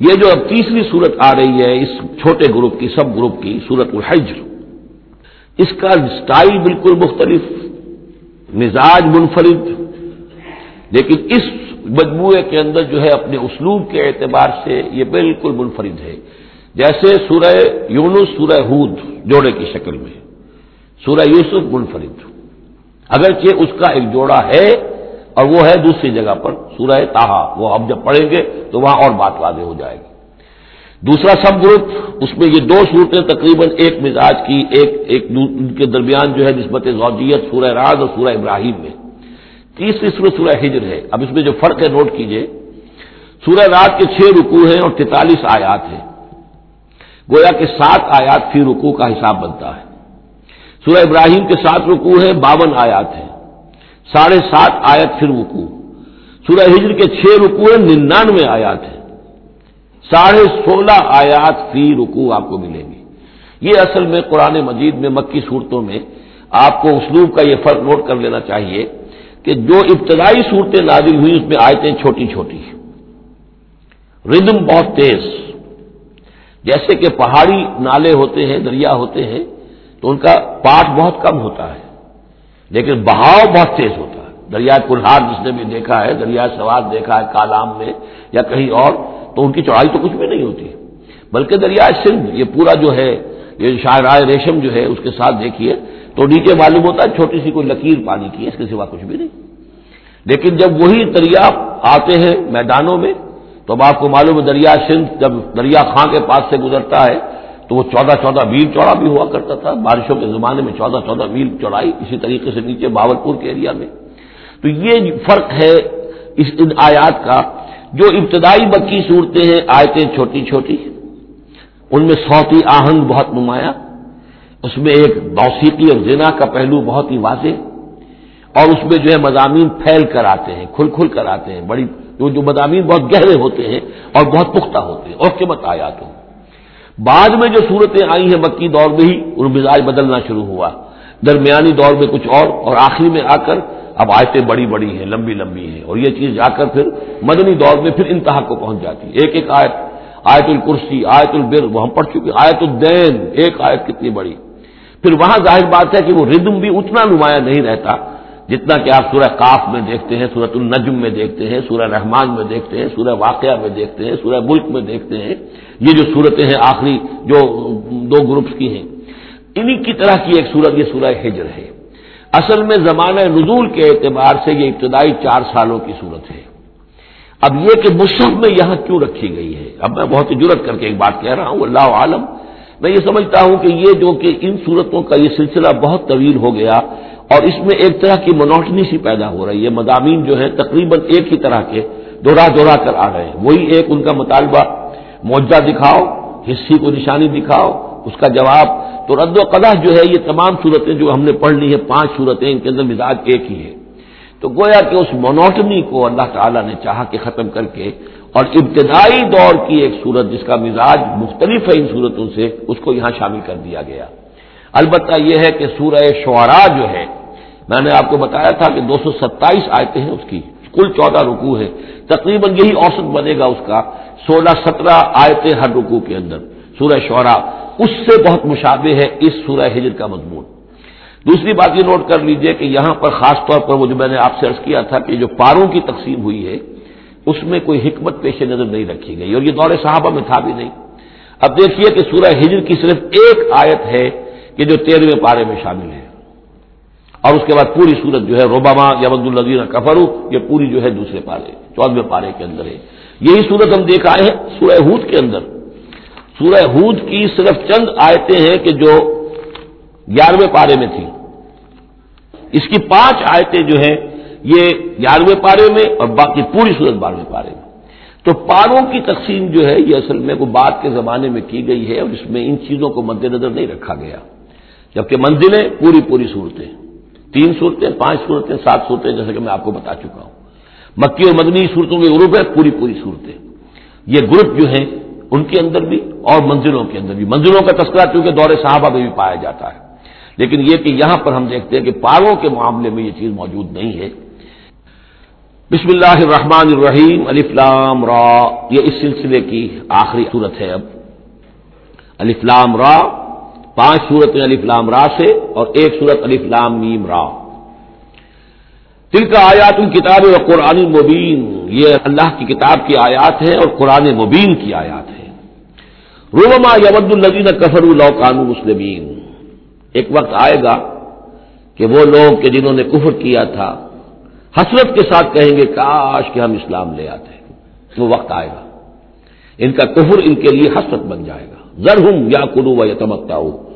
یہ جو اب تیسری صورت آ رہی ہے، اس چھوٹے گروپ کی، سب گروپ کی، صورت الحجر اس کا سٹائل بالکل مختلف، مزاج منفرد۔ لیکن اس مجموعے کے اندر جو ہے، اپنے اسلوب کے اعتبار سے یہ بالکل منفرد ہے۔ جیسے سورہ یونس، سورہ ہود جوڑے کی شکل میں۔ سورہ یوسف منفرد۔ اگرچہ اس کا ایک جوڑا ہے اور وہ ہے دوسری جگہ پر، سورہ تاہا وہ اب جب پڑھیں گے تو وہاں اور بات واضح ہو جائے گی۔ دوسرا سب گروپ، اس میں یہ دو صورتیں تقریباً ایک مزاج کی، ایک ایک ان کے درمیان جو ہے نسبت زوجیت، سورہ راز اور سورہ ابراہیم میں۔ تیسری صورت سورہ ہجر ہے۔ اب اس میں جو فرق ہے، نوٹ کیجیے۔ سورہ رات کے چھ رکو ہیں اور تینتالیس آیات ہیں۔ گویا کہ سات آیات فی رکو کا حساب بنتا ہے۔ سورہ ابراہیم کے سات رکو ہیں، باون آیات ہیں۔ ساڑھے سات آیت پھر رکو سورہ ہجر کے چھ رکو ہیں، ننانوے آیات ہیں۔ ساڑھے سولہ آیات فی رکو آپ کو ملیں گی یہ اصل میں قرآن مجید میں مکی صورتوں میں آپ کو اسلوب کا یہ فرق نوٹ کر لینا چاہیے کہ جو ابتدائی صورتیں نازل ہوئی اس میں آیتیں چھوٹی چھوٹی ردم بہت تیز۔ جیسے کہ پہاڑی نالے ہوتے ہیں، دریا ہوتے ہیں، تو ان کا پاٹ بہت کم ہوتا ہے۔ لیکن بہاؤ بہت تیز ہوتا ہے۔ دریا کلہار جس نے بھی دیکھا ہے، دریا سواد دیکھا ہے کالام میں یا کہیں اور، تو ان کی چوڑائی تو کچھ بھی نہیں ہوتی۔ بلکہ دریا سندھ یہ پورا جو ہے، یہ شاعر ریشم جو ہے، اس کے ساتھ دیکھیے، تو نیچے معلوم ہوتا ہے چھوٹی سی کوئی لکیر پانی کی ہے، اس کے سوا کچھ بھی نہیں۔ لیکن جب وہی دریا آتے ہیں میدانوں میں، تو اب آپ کو معلوم ہے دریا سندھ جب دریا خاں کے پاس سے گزرتا ہے تو وہ چودہ چودہ میل چوڑا بھی ہوا کرتا تھا۔ بارشوں کے زمانے میں چودہ چودہ میل چوڑائی اسی طریقے سے نیچے باورپور کے ایریا میں۔ تو یہ فرق ہے اس ان آیات کا۔ جو ابتدائی بکی صورتیں ہیں، آیتیں چھوٹی چھوٹی، ان میں سوتی آہنگ بہت نمایاں، اس میں ایک موسیقی اور زنا کا پہلو بہت ہی واضح، اور اس میں جو ہے مضامین پھیل کر آتے ہیں، کھل کھل کر آتے ہیں۔ بڑی جو مضامین بہت گہرے ہوتے ہیں اور بہت پختہ ہوتے ہیں۔ اور قیمت آیا تو بعد میں جو صورتیں آئی ہیں مکی دور میں ہی، ان مزاج بدلنا شروع ہوا۔ درمیانی دور میں کچھ اور اور آخری میں آ کر اب آیتیں بڑی بڑی ہیں، لمبی لمبی ہیں۔ اور یہ چیز جا کر پھر مدنی دور میں پھر انتہا کو پہنچ جاتی ہے۔ ایک ایک آیت آیت الکرسی، آیت البر، وہ ہم پڑھ چکے آیت الدین، ایک آیت کتنی بڑی۔ پھر وہاں ظاہر بات ہے کہ وہ ردم بھی اتنا نمایاں نہیں رہتا جتنا کہ آپ سورہ کاف میں دیکھتے ہیں سورت النجم میں دیکھتے ہیں، سورہ رحمان میں دیکھتے ہیں، سورہ واقعہ میں دیکھتے ہیں، سورہ ملک میں دیکھتے ہیں۔ یہ جو صورتیں ہیں، آخری جو دو گروپس کی ہیں۔ انہی کی طرح کی ایک سورت، یہ سورہ ہجر ہے۔ اصل میں زمانہ نزول کے اعتبار سے یہ ابتدائی چار سالوں کی صورت ہے۔ اب یہ کہ مصحف میں یہاں کیوں رکھی گئی ہے؟ اب میں بہت جرت کر کے ایک بات کہہ رہا ہوں اللہ عالم۔ میں یہ سمجھتا ہوں کہ یہ جو کہ ان صورتوں کا یہ سلسلہ بہت طویل ہو گیا۔ اور اس میں ایک طرح کی منوٹنی سی پیدا ہو رہی ہے، مضامین جو ہے تقریباً ایک ہی طرح کے دوہرا دوہرا کر آ رہے ہیں۔ وہی ایک ان کا مطالبہ، معجزہ دکھاؤ، حصی کو نشانی دکھاؤ، اس کا جواب، تو رد و قدح جو ہے، یہ تمام صورتیں جو ہم نے پڑھ لی ہیں، پانچ صورتیں ان کے اندر مزاج ایک ہی ہے تو گویا کہ اس مونوٹنی کو اللہ تعالیٰ نے چاہا کہ ختم کر کے اور ابتدائی دور کی ایک صورت جس کا مزاج مختلف ہے ان صورتوں سے، اس کو یہاں شامل کر دیا گیا۔ البتہ یہ ہے کہ سورہ شعراء جو ہے میں نے آپ کو بتایا تھا کہ دو سو ستائیس آیتیں ہیں اس کی، کل چودہ رکو ہے تقریباً یہی اوسط بنے گا اس کا، سولہ سترہ آیتیں ہر رکو کے اندر۔ سورہ شعراء، اس سے بہت مشابہ ہے اس سورہ ہجر کا مضمون۔ دوسری بات یہ نوٹ کر لیجیے کہ یہاں پر خاص طور پر وہ جو میں نے آپ سے عرض کیا تھا کہ جو پاروں کی تقسیم ہوئی ہے، اس میں کوئی حکمت پیش نظر نہیں رکھی گئی۔ اور یہ دور صحابہ میں تھا بھی نہیں۔ اب دیکھیے کہ سورہ ہجر کی صرف ایک آیت ہے کہ جو تیرہویں پارے میں شامل ہے۔ اور اس کے بعد پوری سورت جو ہے روباما یا عبد النظیر کفرو یہ پوری جو ہے دوسرے پارے چودہویں پارے کے اندر ہے۔ یہی سورت ہم دیکھ آئے ہیں سورہ ہود کے اندر۔ سورہ ہود کی صرف چند آیتیں ہیں کہ جو گیارہویں پارے میں تھی اس کی پانچ آیتیں جو ہیں، یہ گیارہویں پارے میں اور باقی پوری صورت بارہویں پارے میں۔ تو پاروں کی تقسیم جو ہے، یہ اصل میں کوئی بات کے زمانے میں کی گئی ہے اور اس میں ان چیزوں کو مد نظر نہیں رکھا گیا۔ جبکہ منزلیں پوری پوری صورتیں۔ تین صورتیں، پانچ صورتیں، سات صورتیں جیسے کہ میں آپ کو بتا چکا ہوں۔ مکی اور مدنی صورتوں کے گروپ ہے پوری پوری صورتیں۔ یہ گروپ جو ہیں، ان کے اندر بھی اور منزلوں کے اندر بھی۔ منزلوں کا تذکرہ چونکہ دور صحابہ میں بھی پایا جاتا ہے۔ لیکن یہ کہ یہاں پر ہم دیکھتے ہیں کہ پاروں کے معاملے میں یہ چیز موجود نہیں ہے۔ بسم اللہ الرحمن الرحیم الفلام را۔ یہ اس سلسلے کی آخری صورت ہے اب۔ الفلام را۔ پانچ صورتیں الفلام را سے اور ایک صورت الفلام میم را۔ دل کا آیات الکتاب و قرآن مبین۔ یہ اللہ کی کتاب کی آیات ہے اور قرآن مبین کی آیات ہے روما یمد النزین کفر کفر مسلمین۔ ایک وقت آئے گا کہ وہ لوگ کہ جنہوں نے کفر کیا تھا، حسرت کے ساتھ کہیں گے، کاش کہ ہم اسلام لے آتے۔ وہ وقت آئے گا۔ ان کا کفر ان کے لیے حسرت بن جائے گا۔ زر ہوں یا کنو و یا تمکتا ہوں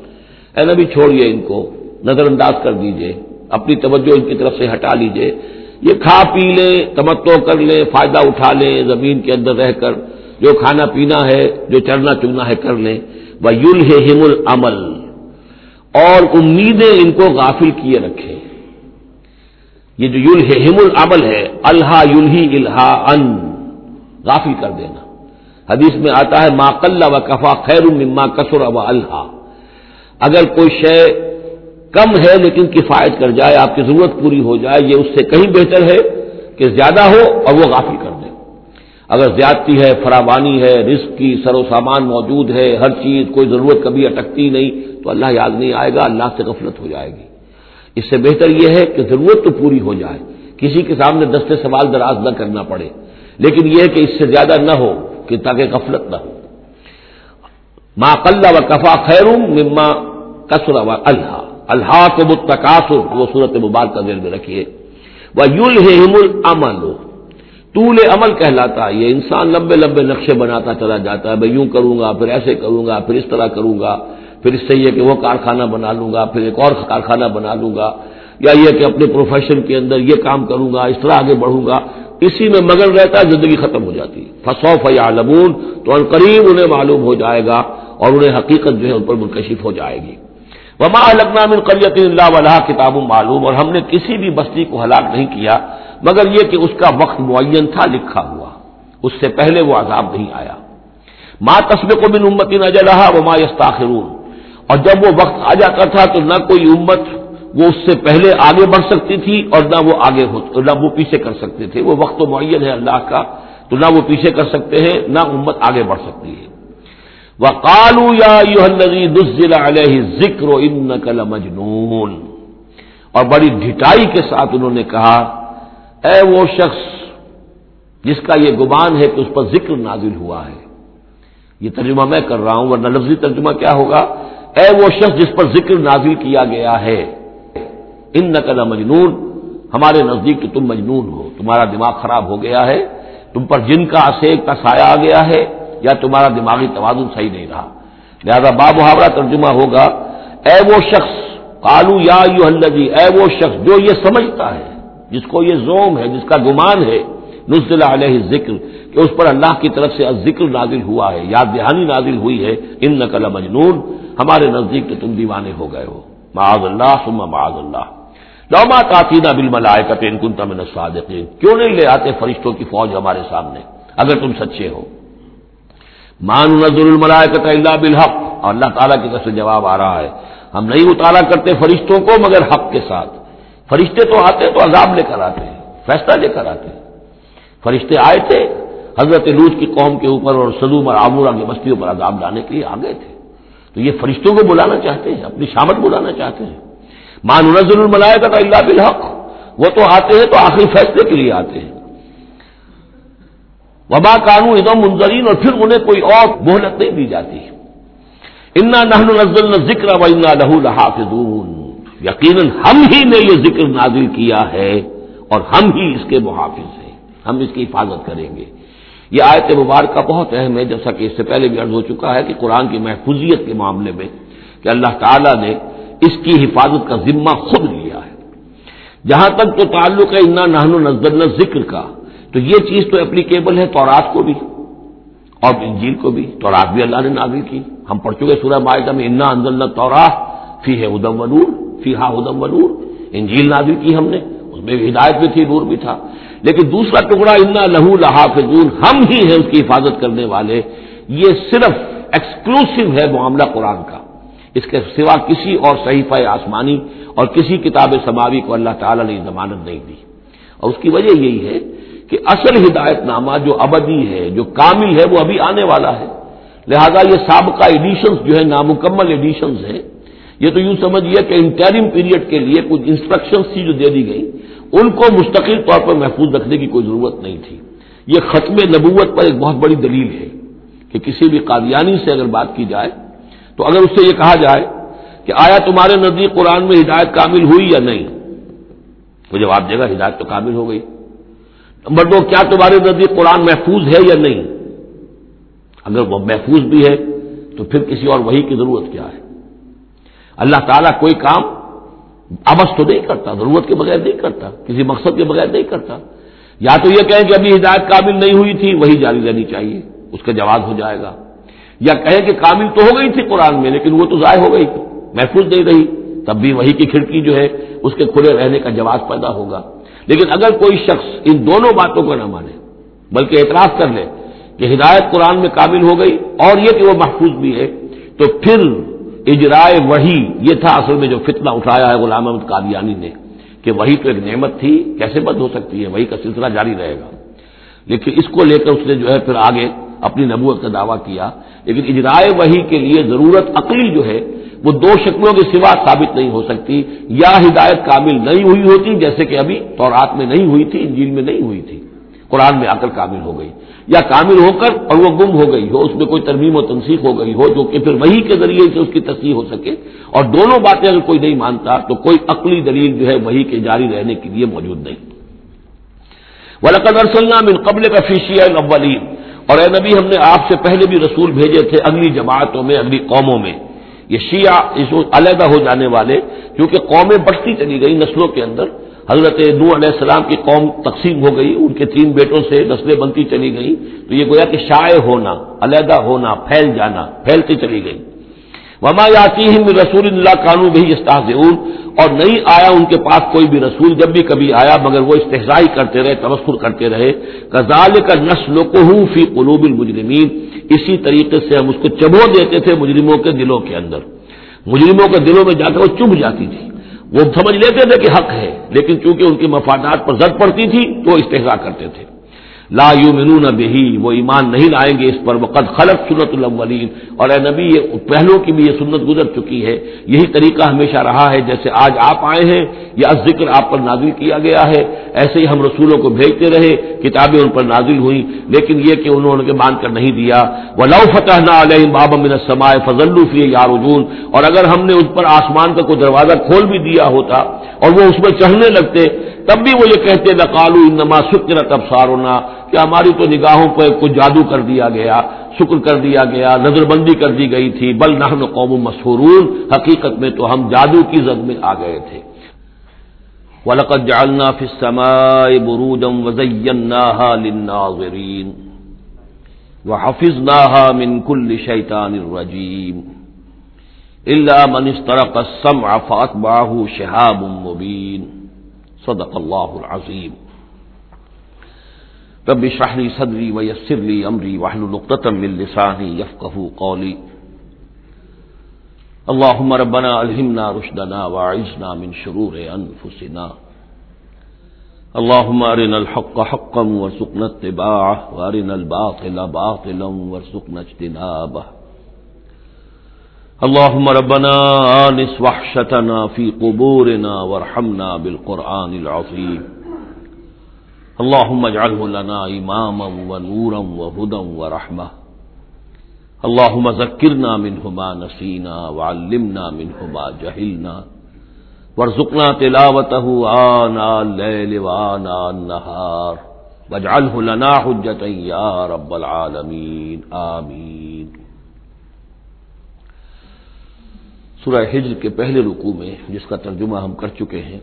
اے نبی چھوڑیے ان کو نظر انداز کر دیجیے، اپنی توجہ ان کی طرف سے ہٹا لیجیے۔ یہ کھا پی لیں تمتو کر لیں فائدہ اٹھا لیں زمین کے اندر رہ کر، جو کھانا پینا ہے، جو چڑھنا چگنا ہے کر لیں وہ یل ہے العمل اور امیدیں ان کو غافل کیے رکھیں یہ جو یل ہے العمل ہے اللہ یلہی الہا ان غافل کر دینا۔ حدیث میں آتا ہے، ما قل و کفا خیر مما کسر و اللہ اگر کوئی شے کم ہے لیکن کفایت کر جائے، آپ کی ضرورت پوری ہو جائے، یہ اس سے کہیں بہتر ہے کہ زیادہ ہو اور وہ غافل کر دے۔ اگر زیادتی ہے، فراوانی ہے، رزق کی سر و سامان موجود ہے، ہر چیز، کوئی ضرورت کبھی اٹکتی نہیں، تو اللہ یاد نہیں آئے گا، اللہ سے غفلت ہو جائے گی۔ اس سے بہتر یہ ہے کہ ضرورت تو پوری ہو جائے، کسی کے سامنے دستے سوال دراز نہ کرنا پڑے۔ لیکن یہ کہ اس سے زیادہ نہ ہو، کہ تاکہ غفلت نہ ہو۔ ما قلّہ و کفا خیر مما کسر و اللہ اللہ کو متقاصر وہ صورت مبارکہ دل میں رکھیے۔ وہ یول ہے طول عمل کہلاتا ہے یہ انسان لمبے لمبے نقشے بناتا چلا جاتا ہے، میں یوں کروں گا، پھر ایسے کروں گا، پھر اس طرح کروں گا، پھر اس سے یہ کہ وہ کارخانہ بنا لوں گا، پھر ایک اور کارخانہ بنا لوں گا، یا یہ کہ اپنے پروفیشن کے اندر یہ کام کروں گا، اس طرح آگے بڑھوں گا۔ اسی میں مگن رہتا ہے، زندگی ختم ہو جاتی۔ ہے فصوف یا لمون تو ان قریب انہیں معلوم ہو جائے گا اور انہیں حقیقت جو ہے ان پر منکشف ہو جائے گی۔ وما لگنا من قریت اللہ ولا کتاب معلوم اور ہم نے کسی بھی بستی کو ہلاک نہیں کیا، مگر یہ کہ اس کا وقت معین تھا، لکھا ہوا۔ اس سے پہلے وہ عذاب نہیں آیا۔ ماں تصب کو بن امت نہ رہا وہ ماں یستاخرون اور جب وہ وقت آ جاتا تھا تو نہ کوئی امت وہ اس سے پہلے آگے بڑھ سکتی تھی اور نہ وہ آگے ہو، نہ وہ پیچھے کر سکتے تھے۔ وہ وقت تو معین ہے اللہ کا، تو نہ وہ پیچھے کر سکتے ہیں، نہ امت آگے بڑھ سکتی ہے۔ وہ کالو یا علیہ ذکر و ان نقل اور بڑی ڈھٹائی کے ساتھ انہوں نے کہا، اے وہ شخص جس کا یہ گمان ہے کہ اس پر ذکر نازل ہوا ہے۔ یہ ترجمہ میں کر رہا ہوں، ورنہ لفظی ترجمہ کیا ہوگا؟ اے وہ شخص جس پر ذکر نازل کیا گیا ہے۔ ان نقل مجنون ہمارے نزدیک تو تم مجنون ہو، تمہارا دماغ خراب ہو گیا ہے، تم پر جن کا اسیک کا سایہ آ گیا ہے۔ یا تمہارا دماغی توازن صحیح نہیں رہا۔ لہذا باب محاورہ ترجمہ ہوگا، اے وہ شخص کالو یا یو جی اے وہ شخص جو یہ سمجھتا ہے، جس کو یہ زوم ہے، جس کا گمان ہے، نزل علیہ ذکر کہ اس پر اللہ کی طرف سے ذکر نازل ہوا ہے، یاد دہانی نازل ہوئی ہے ان نقل مجنون ہمارے نزدیک تو تم دیوانے ہو گئے ہو۔ معاذ اللہ سما معاذ اللہ۔ لوما تعطینہ بل ملائے کن تمن کیوں نہیں لے آتے فرشتوں کی فوج ہمارے سامنے؟ اگر تم سچے ہو۔ مان نظر الملائے کا اللہ بالحق۔ اور اللہ تعالیٰ کی طرف سے جواب آ رہا ہے۔ ہم نہیں اتارا کرتے فرشتوں کو مگر حق کے ساتھ۔ فرشتے تو آتے تو عذاب لے کر آتے ہیں، فیصلہ لے کر آتے ہیں۔ فرشتے آئے تھے، حضرت لوج کی قوم کے اوپر اور سلوم اور آمورا کی بستیوں پر عذاب لانے کے لیے آ گئے تھے۔ تو یہ فرشتوں کو بلانا چاہتے ہیں، اپنی شامت بلانا چاہتے ہیں۔ مان نظر الملائے کا اللہ بالحق۔ وہ تو آتے ہیں تو آخری فیصلے کے لیے آتے ہیں۔ وبا قانون ادم منظرین اور پھر انہیں کوئی اور مہلت نہیں دی جاتی۔ انا نہن نزل ذکر و انا لہو لحافظون۔ یقیناً ہم ہی نے یہ ذکر نازل کیا ہے، اور ہم ہی اس کے محافظ ہیں۔ ہم اس کی حفاظت کریں گے۔ یہ آیت مبارکہ بہت اہم ہے جیسا کہ اس سے پہلے بھی عرض ہو چکا ہے کہ قرآن کی محفوظیت کے معاملے میں کہ اللہ تعالیٰ نے اس کی حفاظت کا ذمہ خود لیا ہے۔ جہاں تک تو تعلق ہے انا نہن نزل ذکر کا۔ تو یہ چیز تو اپلیکیبل ہے تورات کو بھی اور انجیل کو بھی، تورات بھی اللہ نے نازل کی۔ ہم پڑھ چکے سورہ معاہدہ میں، انا انزل تورا فی ہے ادم ونور فی ہا ادم ونور۔ انجیل نازل کی ہم نے، اس میں بھی ہدایت بھی تھی، نور بھی تھا۔ لیکن دوسرا ٹکڑا، انا لہو لحافظون، ہم ہی ہیں اس کی حفاظت کرنے والے۔ یہ صرف ایکسکلوسو ہے معاملہ قرآن کا۔ اس کے سوا کسی اور صحیفہ آسمانی اور کسی کتاب سماوی کو اللہ تعالی نے ضمانت نہیں دی۔ اور اس کی وجہ یہی ہے کہ اصل ہدایت نامہ جو ابدی ہے، جو کامل ہے، وہ ابھی آنے والا ہے۔ لہذا یہ سابقہ ایڈیشنز جو ہے نامکمل ایڈیشنز ہیں۔ یہ تو یوں سمجھیے کہ انٹرم پیریڈ کے لیے کچھ انسٹرکشنز تھی جو دے دی گئی ان کو مستقل طور پر محفوظ رکھنے کی کوئی ضرورت نہیں تھی۔ یہ ختم نبوت پر ایک بہت بڑی دلیل ہے کہ کسی بھی قادیانی سے اگر بات کی جائے، تو اگر اس سے یہ کہا جائے کہ آیا تمہارے نزدیک قرآن میں ہدایت کامل ہوئی یا نہیں؟ وہ جواب دے گا، ہدایت تو کامل ہو گئی۔ نمبر کیا تمہارے نزدیک قرآن محفوظ ہے یا نہیں؟ اگر وہ محفوظ بھی ہے، تو پھر کسی اور وہی کی ضرورت کیا ہے؟ اللہ تعالیٰ کوئی کام ابس تو نہیں کرتا، ضرورت کے بغیر نہیں کرتا، کسی مقصد کے بغیر نہیں کرتا۔ یا تو یہ کہیں کہ ابھی ہدایت قابل نہیں ہوئی تھی وہی جاری رہنی چاہیے، اس کا جواب ہو جائے گا۔ یا کہیں کہ قابل تو ہو گئی تھی قرآن میں، لیکن وہ تو ضائع ہو گئی، محفوظ نہیں رہی، تب بھی وہی کی کھڑکی جو ہے، اس کے کھلے رہنے کا جواز پیدا ہوگا۔ لیکن اگر کوئی شخص ان دونوں باتوں کو نہ مانے، بلکہ اعتراف کر لے کہ ہدایت قرآن میں قابل ہو گئی اور یہ کہ وہ محفوظ بھی ہے، تو پھر اجرائے وہی یہ تھا اصل میں جو فتنہ اٹھایا ہے غلام احمد قادیانی نے کہ وہی تو ایک نعمت تھی، کیسے بند ہو سکتی ہے؟ وہی کا سلسلہ جاری رہے گا۔ لیکن اس کو لے کر اس نے جو ہے پھر آگے اپنی نبوت کا دعویٰ کیا، لیکن اجرائے وہی کے لیے ضرورت عقلی جو ہے وہ دو شکلوں کے سوا ثابت نہیں ہو سکتی، یا ہدایت کامل نہیں ہوئی ہوتی، جیسے کہ ابھی تورات میں نہیں ہوئی تھی، انجیل میں نہیں ہوئی تھی، قرآن میں آ کر کامل ہو گئی، یا کامل ہو کر اور وہ گم ہو گئی ہو، اس میں کوئی ترمیم و تنسیق ہو گئی ہو، جو کہ پھر وہی کے ذریعے سے اس کی تصحیح ہو سکے۔ اور دونوں باتیں اگر کوئی نہیں مانتا، تو کوئی عقلی دلیل جو ہے وہی کے جاری رہنے کے لیے موجود نہیں۔ من قبل کا فیشی اولین اور اے نبی، ہم نے آپ سے پہلے بھی رسول بھیجے تھے اگلی جماعتوں میں، اگلی قوموں میں۔ یہ شیعہ اس علیحدہ ہو جانے والے، کیونکہ قومیں بڑھتی چلی گئی نسلوں کے اندر۔ حضرت نو علیہ السلام کی قوم تقسیم ہو گئی، ان کے تین بیٹوں سے نسلیں بنتی چلی گئیں۔ تو یہ گویا کہ شائع ہونا، علیحدہ ہونا، پھیل جانا، پھیلتی چلی گئی وما یاتی رسول اللہ قانون بھی استاذ اور نہیں آیا ان کے پاس کوئی بھی رسول جب بھی کبھی آیا، مگر وہ استحصائی کرتے رہے، تبصر کرتے رہے۔ کزال کا نسل کو فی قلوب المجرمین۔ اسی طریقے سے ہم اس کو چبو دیتے تھے مجرموں کے دلوں کے اندر۔ مجرموں کے دلوں میں جا کر وہ چبھ جاتی تھی۔ وہ سمجھ لیتے تھے کہ حق ہے، لیکن چونکہ ان کے مفادات پر زد پڑتی تھی تو وہ استحصا کرتے تھے۔ لا یؤمنون به وہ ایمان نہیں لائیں گے اس پر وقت خلق سنت الاولین۔ اور اے نبی، یہ پہلوں کی بھی یہ سنت گزر چکی ہے۔ یہی طریقہ ہمیشہ رہا ہے، جیسے آج آپ آئے ہیں، یہ ذکر آپ پر نازل کیا گیا ہے۔ ایسے ہی ہم رسولوں کو بھیجتے رہے، کتابیں ان پر نازل ہوئی لیکن یہ کہ انہوں نے مان کر نہیں دیا۔ وہ لو فتح نہ علیہ باب من سمائے فضل فی یارجون اور اگر ہم نے اس پر آسمان کا کوئی دروازہ کھول بھی دیا ہوتا اور وہ اس میں چڑھنے لگتے تب بھی وہ یہ کہتے نقالو انما شکر تبسارونا کہ ہماری تو نگاہوں پہ کچھ جادو کر دیا گیا، شکر کر دیا گیا، نظر بندی کر دی گئی تھی، بل نہ قوم مسحورون، حقیقت میں تو ہم جادو کی زد میں آ گئے تھے۔ وَلَقَدْ جَعَلْنَا فِي السَّمَاءِ بُرُوجًا وَزَيَّنَّاهَا لِلنَّاظِرِينَ۔ وَحَفِظْنَاهَا مِنْ كُلِّ شَيْطَانٍ رَجِيمٍ۔ إِلَّا مَنِ اسْتَرَقَ السَّمْعَ فَأَتْبَعَهُ شِهَابٌ مُبِينٌ۔ صدق اللہ العظیم. رب اشرح لي صدري ويسر لي امري واحلل عقدة من لساني يفقهوا قولي. اللهم ربنا الهمنا رشدنا واعذنا من شرور انفسنا اللهم ارنا الحق حقا وارزقنا اتباعه وارنا الباطل باطلا وارزقنا اجتنابه. اللهم ربنا آنس وحشتنا في قبورنا وارحمنا بالقرآن العظيم. اللهم اجعله لنا إماما ونورا وهدى ورحمة. اللهم ذكرنا منه ما نسينا وعلمنا منه ما جهلنا. وارزقنا تلاوته آناء الليل وآناء النهار. واجعله لنا حجة يا رب العالمين. آمين. سورہ ہجر کے پہلے رکوع میں جس کا ترجمہ ہم کر چکے ہیں،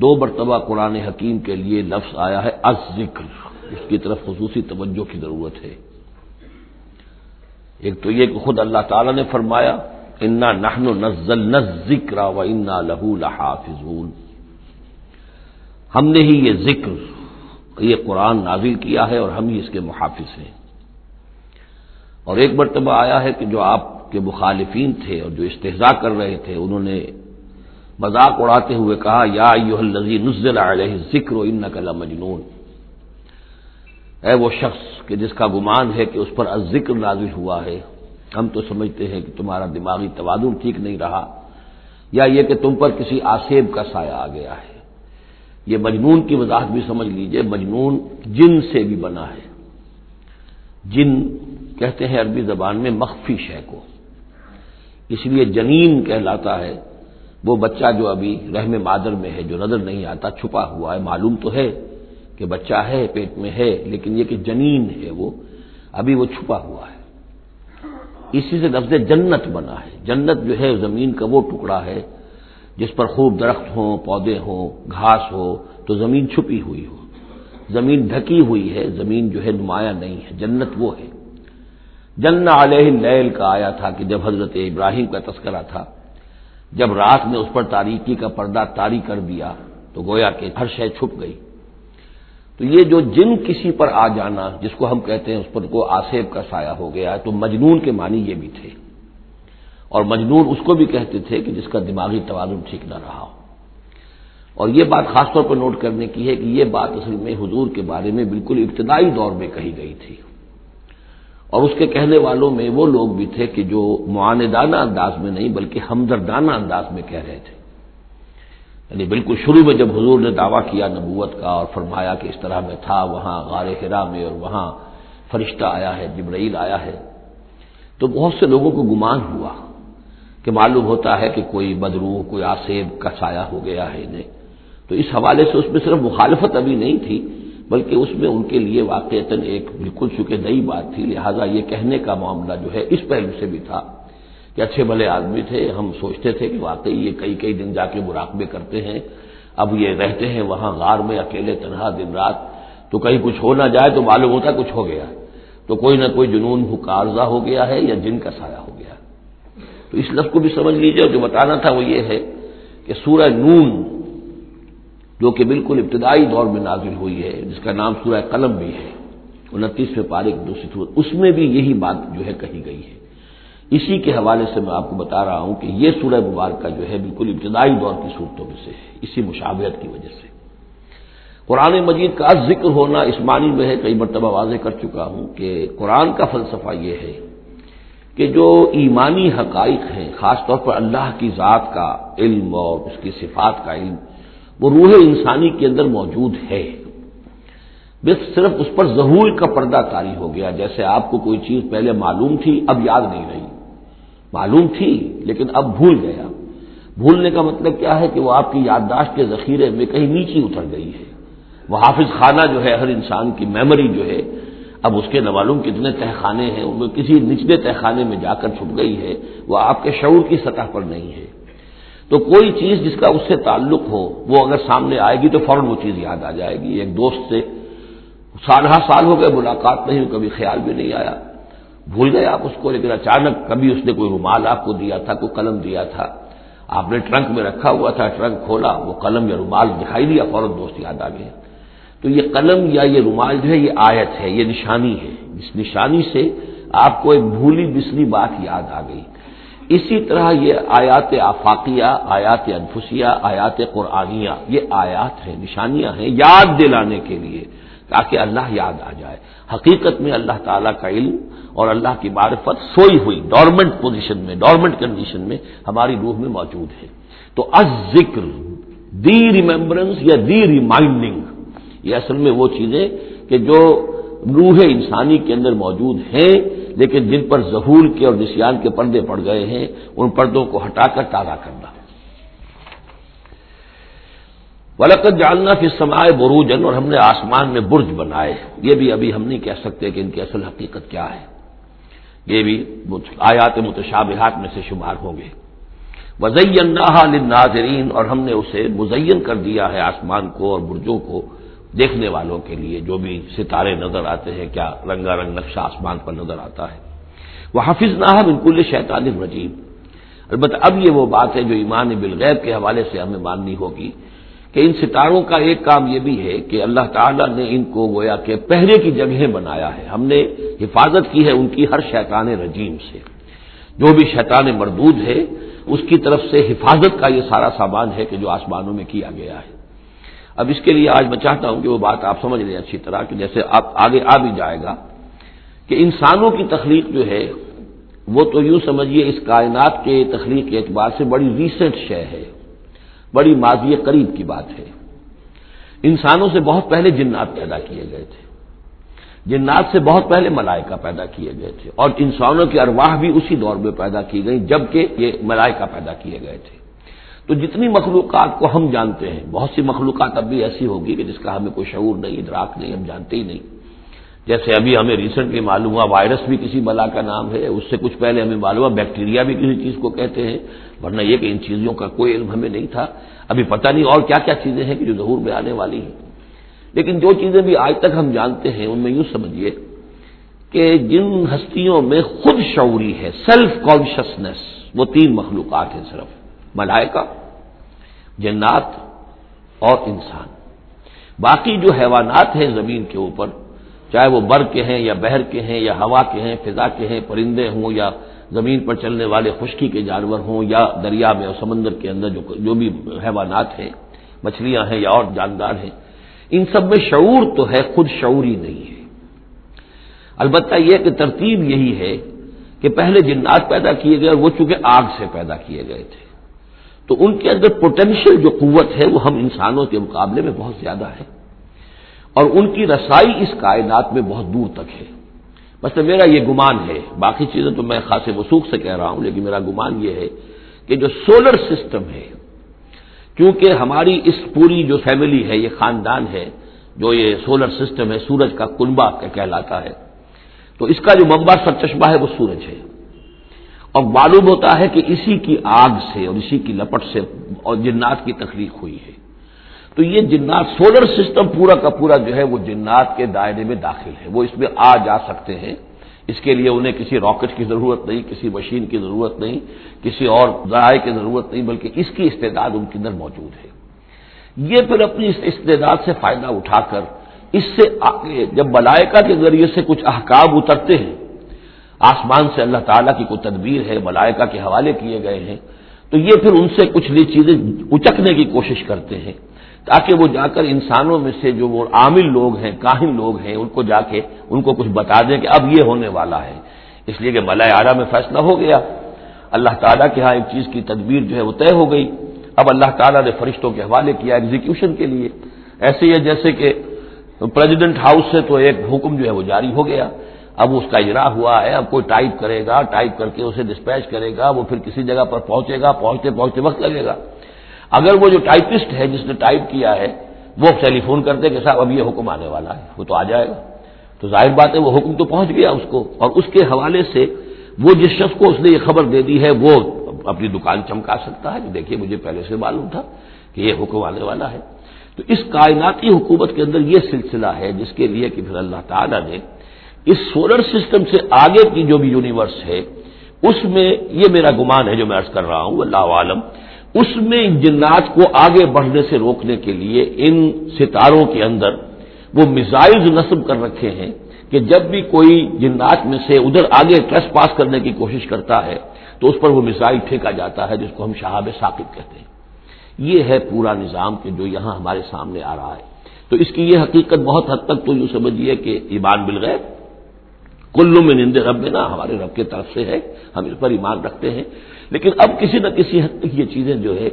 دو مرتبہ قرآن حکیم کے لیے لفظ آیا ہے از ذکر اس کی طرف خصوصی توجہ کی ضرورت ہے۔ ایک تو یہ کہ خود اللہ تعالی نے فرمایا، انا نہن نزل ذکر و انا لہو لحافظون۔ ہم نے ہی یہ ذکر، یہ قرآن نازل کیا ہے اور ہم ہی اس کے محافظ ہیں۔ اور ایک مرتبہ آیا ہے کہ جو آپ کے مخالفین تھے اور جو استحضاء کر رہے تھے، انہوں نے مذاق اڑاتے ہوئے کہا، یا نزل علیہ ذکر و ان مجنون اے وہ شخص کہ جس کا گمان ہے کہ اس پر ذکر نازل ہوا ہے، ہم تو سمجھتے ہیں کہ تمہارا دماغی توازن ٹھیک نہیں رہا۔ یا یہ کہ تم پر کسی آسیب کا سایہ آ گیا ہے۔ یہ مجنون کی وضاحت بھی سمجھ لیجیے، مجنون جن سے بھی بنا ہے۔ جن کہتے ہیں عربی زبان میں مخفی شے کو۔ اس لیے جنین کہلاتا ہے۔ وہ بچہ جو ابھی رحم مادر میں ہے، جو نظر نہیں آتا، چھپا ہوا ہے، معلوم تو ہے کہ بچہ ہے، پیٹ میں ہے، لیکن یہ کہ جنین ہے وہ، ابھی وہ چھپا ہوا ہے۔ اسی سے لفظ جنت بنا ہے۔ جنت جو ہے، زمین کا وہ ٹکڑا ہے جس پر خوب درخت ہوں، پودے ہوں، گھاس ہو، تو زمین چھپی ہوئی ہو۔ زمین ڈھکی ہوئی ہے، زمین جو ہے نمایاں نہیں ہے، جنت وہ ہے۔ جن علیہ لیل کا آیا تھا کہ جب حضرت ابراہیم کا تذکرہ تھا، جب رات نے اس پر تاریکی کا پردہ تاری کر دیا تو گویا کہ ہر شے چھپ گئی۔ تو یہ جو جن کسی پر آ جانا، جس کو ہم کہتے ہیں اس پر کو آسیب کا سایہ ہو گیا، تو مجنون کے معنی یہ بھی تھے۔ اور مجنون اس کو بھی کہتے تھے کہ جس کا دماغی توازن ٹھیک نہ رہا ہو۔ اور یہ بات خاص طور پر نوٹ کرنے کی ہے کہ یہ بات اصل میں حضور کے بارے میں بالکل ابتدائی دور میں کہی گئی تھی۔ اور اس کے کہنے والوں میں وہ لوگ بھی تھے کہ جو معاندانہ انداز میں نہیں بلکہ ہمدردانہ انداز میں کہہ رہے تھے۔ یعنی بالکل شروع میں جب حضور نے دعویٰ کیا نبوت کا اور فرمایا کہ اس طرح میں تھا، وہاں غار ہرا میں اور وہاں فرشتہ آیا ہے، جبرائیل آیا ہے، تو بہت سے لوگوں کو گمان ہوا کہ معلوم ہوتا ہے کہ کوئی بدرو، کوئی آسیب کا سایہ ہو گیا ہے انہیں۔ تو اس حوالے سے اس میں صرف مخالفت ابھی نہیں تھی بلکہ اس میں ان کے لیے واقع ایک بالکل چونکہ نئی بات تھی، لہٰذا یہ کہنے کا معاملہ جو ہے اس پہلو سے بھی تھا کہ اچھے بھلے آدمی تھے، ہم سوچتے تھے کہ واقعی یہ کئی کئی دن جا کے مراقبے کرتے ہیں، اب یہ رہتے ہیں وہاں غار میں اکیلے تنہا دن رات، تو کہیں کچھ ہو نہ جائے تو معلوم ہوتا کچھ ہو گیا، تو کوئی نہ کوئی جنون کارزہ ہو گیا ہے یا جن کا سایہ ہو گیا۔ تو اس لفظ کو بھی سمجھ لیجیے اور جو بتانا تھا وہ یہ ہے کہ سورہ نون جو کہ بالکل ابتدائی دور میں نازل ہوئی ہے، جس کا نام سورہ قلم بھی ہے۔ انتیسویں پارک دوسری سورت اس میں بھی یہی بات جو ہے کہی گئی ہے۔ اسی کے حوالے سے میں آپ کو بتا رہا ہوں کہ یہ سورہ مبارکہ جو ہے بالکل ابتدائی دور کی صورتوں میں سے ہے، اسی مشابہت کی وجہ سے۔ قرآن مجید کا ذکر ہونا اس معنی میں ہے، کئی مرتبہ واضح کر چکا ہوں کہ قرآن کا فلسفہ یہ ہے کہ جو ایمانی حقائق ہیں، خاص طور پر اللہ کی ذات کا علم اور اس کی صفات کا علم وہ روح انسانی کے اندر موجود ہے۔ بس صرف اس پر ظہور کا پردہ کاری ہو گیا۔ جیسے آپ کو کوئی چیز پہلے معلوم تھی، اب یاد نہیں رہی۔ معلوم تھی، لیکن اب بھول گیا۔ بھولنے کا مطلب کیا ہے کہ وہ آپ کی یادداشت کے ذخیرے میں کہیں نیچی اتر گئی ہے۔ وہ حافظ خانہ جو ہے، ہر انسان کی میموری جو ہے، اب اس کے نوالوم کتنے تہخانے ہیں، ان میں کسی نچلے تہخانے میں جا کر چھپ گئی ہے۔ وہ آپ کے شعور کی سطح پر نہیں ہے۔ تو کوئی چیز جس کا اس سے تعلق ہو، وہ اگر سامنے آئے گی تو فوراً وہ چیز یاد آ جائے گی۔ ایک دوست سے سالہ سال ہو گئے، ملاقات نہیں، کبھی خیال بھی نہیں آیا۔ بھول گئے آپ اس کو، لیکن اچانک کبھی اس نے کوئی رومال آپ کو دیا تھا، کوئی قلم دیا تھا۔ آپ نے ٹرنک میں رکھا ہوا تھا، ٹرنک کھولا، وہ قلم یا رومال دکھائی دیا، فوراً دوست یاد آ گیا تو یہ قلم یا یہ رومال جو ہے، یہ آیت ہے، یہ نشانی ہے۔ اس نشانی سے آپ کو ایک بھولی بسلی بات یاد آ گئی۔ اسی طرح یہ آیات آفاقیہ، آیات انفسیہ، آیات قرآنیہ، یہ آیات ہیں، نشانیاں ہیں یاد دلانے کے لیے تاکہ اللہ یاد آ جائے۔ حقیقت میں اللہ تعالیٰ کا علم اور اللہ کی معرفت سوئی ہوئی ڈورمنٹ پوزیشن میں ڈورمنٹ کنڈیشن میں ہماری روح میں موجود ہے۔ تو از ذکر دی ریمبرنس یا دی ریمائنڈنگ یہ اصل میں وہ چیزیں کہ جو روح انسانی کے اندر موجود ہیں لیکن جن پر ظہور کے اور نسیان کے پردے پڑ گئے ہیں، ان پردوں کو ہٹا کر تازہ کرنا۔ ولقت جاننا پھر سمائے بروجن اور ہم نے آسمان میں برج بنائے۔ یہ بھی ابھی ہم نہیں کہہ سکتے کہ ان کی اصل حقیقت کیا ہے۔ یہ بھی آیات متشابہات میں سے شمار ہوں گے۔ وزین ناظرین اور ہم نے اسے مزین کر دیا ہے آسمان کو اور برجوں کو۔ دیکھنے والوں کے لیے جو بھی ستارے نظر آتے ہیں، کیا رنگا رنگ نقشہ آسمان پر نظر آتا ہے۔ وہ حافظ نہ بالکل شیطان رجیب البتہ اب یہ وہ بات ہے جو ایمان بالغیب کے حوالے سے ہمیں ماننی ہوگی کہ ان ستاروں کا ایک کام یہ بھی ہے کہ اللہ تعالیٰ نے ان کو گویا کہ پہرے کی جگہیں بنایا ہے۔ ہم نے حفاظت کی ہے ان کی ہر شیطان رجیم سے۔ جو بھی شیطان مردود ہے، اس کی طرف سے حفاظت کا یہ سارا سامان ہے کہ جو آسمانوں میں کیا گیا ہے۔ اب اس کے لیے آج میں چاہتا ہوں کہ وہ بات آپ سمجھ لیں اچھی طرح کہ جیسے آپ آگے آ بھی جائے گا کہ انسانوں کی تخلیق جو ہے، وہ تو یوں سمجھیے اس کائنات کے تخلیق کے اعتبار سے بڑی ریسنٹ شے ہے، بڑی ماضی قریب کی بات ہے۔ انسانوں سے بہت پہلے جنات پیدا کیے گئے تھے۔ جنات سے بہت پہلے ملائکہ پیدا کیے گئے تھے۔ اور انسانوں کی ارواح بھی اسی دور میں پیدا کی گئی جبکہ یہ ملائکہ پیدا کیے گئے تھے۔ تو جتنی مخلوقات کو ہم جانتے ہیں، بہت سی مخلوقات اب بھی ایسی ہوگی کہ جس کا ہمیں کوئی شعور نہیں، ادراک نہیں، ہم جانتے ہی نہیں۔ جیسے ابھی ہمیں ریسنٹلی معلوم ہوا وائرس بھی کسی بلا کا نام ہے، اس سے کچھ پہلے ہمیں معلوم ہوا بیکٹیریا بھی کسی چیز کو کہتے ہیں، ورنہ یہ کہ ان چیزوں کا کوئی علم ہمیں نہیں تھا۔ ابھی پتہ نہیں اور کیا کیا چیزیں ہیں کہ جو ظہور میں آنے والی ہیں۔ لیکن جو چیزیں بھی آج تک ہم جانتے ہیں، ان میں یوں سمجھیے کہ جن ہستیوں میں خود شعوری ہے سیلف کانشیسنیس وہ تین مخلوقات ہیں صرف۔ ملائکہ، جنات اور انسان۔ باقی جو حیوانات ہیں زمین کے اوپر، چاہے وہ بر کے ہیں یا بہر کے ہیں یا ہوا کے ہیں، فضا کے ہیں، پرندے ہوں یا زمین پر چلنے والے خشکی کے جانور ہوں یا دریا میں اور سمندر کے اندر جو جو بھی حیوانات ہیں، مچھلیاں ہیں یا اور جاندار ہیں، ان سب میں شعور تو ہے، خود شعوری نہیں ہے۔ البتہ یہ کہ ترتیب یہی ہے کہ پہلے جنات پیدا کیے گئے اور وہ چونکہ آگ سے پیدا کیے گئے تھے۔ تو ان کے اندر پوٹینشیل جو قوت ہے وہ ہم انسانوں کے مقابلے میں بہت زیادہ ہے اور ان کی رسائی اس کائنات میں بہت دور تک ہے۔ بس میرا یہ گمان ہے، باقی چیزیں تو میں خاص وسوخ سے کہہ رہا ہوں، لیکن میرا گمان یہ ہے کہ جو سولر سسٹم ہے، کیونکہ ہماری اس پوری جو فیملی ہے، یہ خاندان ہے، جو یہ سولر سسٹم ہے، سورج کا کنبا کہلاتا ہے۔ تو اس کا جو ممبا سر چشمہ ہے، وہ سورج ہے۔ اور معلوم ہوتا ہے کہ اسی کی آگ سے اور اسی کی لپٹ سے اور جنات کی تخلیق ہوئی ہے۔ تو یہ جنات سولر سسٹم پورا کا پورا جو ہے وہ جنات کے دائرے میں داخل ہے۔ وہ اس میں آ جا سکتے ہیں۔ اس کے لیے انہیں کسی راکٹ کی ضرورت نہیں، کسی مشین کی ضرورت نہیں، کسی اور ذرائع کی ضرورت نہیں، بلکہ اس کی استعداد ان کے اندر موجود ہے۔ یہ پھر اپنی اس استعداد سے فائدہ اٹھا کر اس سے آگے جب ملائکہ کے ذریعے سے کچھ احکام اترتے ہیں آسمان سے اللہ تعالیٰ کی کوئی تدبیر ہے، ملائکہ کے حوالے کیے گئے ہیں۔ تو یہ پھر ان سے کچھ نئی چیزیں اچکنے کی کوشش کرتے ہیں۔ تاکہ وہ جا کر انسانوں میں سے جو وہ عامل لوگ ہیں، کاہن لوگ ہیں، ان کو جا کے ان کو کچھ بتا دیں کہ اب یہ ہونے والا ہے۔ اس لیے کہ ملائے آرا میں فیصلہ ہو گیا۔ اللہ تعالیٰ کے ہاں ایک چیز کی تدبیر جو ہے وہ طے ہو گئی۔ اب اللہ تعالیٰ نے فرشتوں کے حوالے کیا ایگزیکیوشن کے لیے۔ ایسے ہی ہے جیسے کہ پریزیڈنٹ ہاؤس سے تو ایک حکم جو ہے وہ جاری ہو گیا۔ اب اس کا اجرا ہوا ہے، اب کوئی ٹائپ کرے گا، ٹائپ کر کے اسے ڈسپیچ کرے گا، وہ پھر کسی جگہ پر پہنچے گا، پہنچتے پہنچتے وقت لگے گا۔ اگر وہ جو ٹائپسٹ ہے جس نے ٹائپ کیا ہے، وہ ٹیلی فون کرتے کہ صاحب اب یہ حکم آنے والا ہے، وہ تو آ جائے گا۔ تو ظاہر بات ہے وہ حکم تو پہنچ گیا اس کو۔ اور اس کے حوالے سے وہ جس شخص کو اس نے یہ خبر دے دی ہے، وہ اپنی دکان چمکا سکتا ہے۔ دیکھیے مجھے پہلے سے معلوم تھا کہ یہ حکم آنے والا ہے۔ تو اس کائناتی حکومت کے اندر یہ سلسلہ ہے جس کے لیے کہ پھر اللہ تعالیٰ نے اس سولر سسٹم سے آگے کی جو بھی یونیورس ہے، اس میں یہ میرا گمان ہے جو میں ارض کر رہا ہوں، اللہ عالم، اس میں جنات کو آگے بڑھنے سے روکنے کے لیے ان ستاروں کے اندر وہ میزائلز نصب کر رکھے ہیں کہ جب بھی کوئی جنات میں سے ادھر آگے ٹریس پاس کرنے کی کوشش کرتا ہے، تو اس پر وہ میزائل پھینکا جاتا ہے، جس کو ہم شہاب ثاقب کہتے ہیں۔ یہ ہے پورا نظام کہ جو یہاں ہمارے سامنے آ رہا ہے۔ تو اس کی یہ حقیقت بہت حد تک تو یوں سمجھیے کہ ایمان بل گئے کلو میں نندے رب نا ہمارے رب کی طرف سے ہے، ہم اس پر ایمان رکھتے ہیں۔ لیکن اب کسی نہ کسی حد تک یہ چیزیں جو ہے،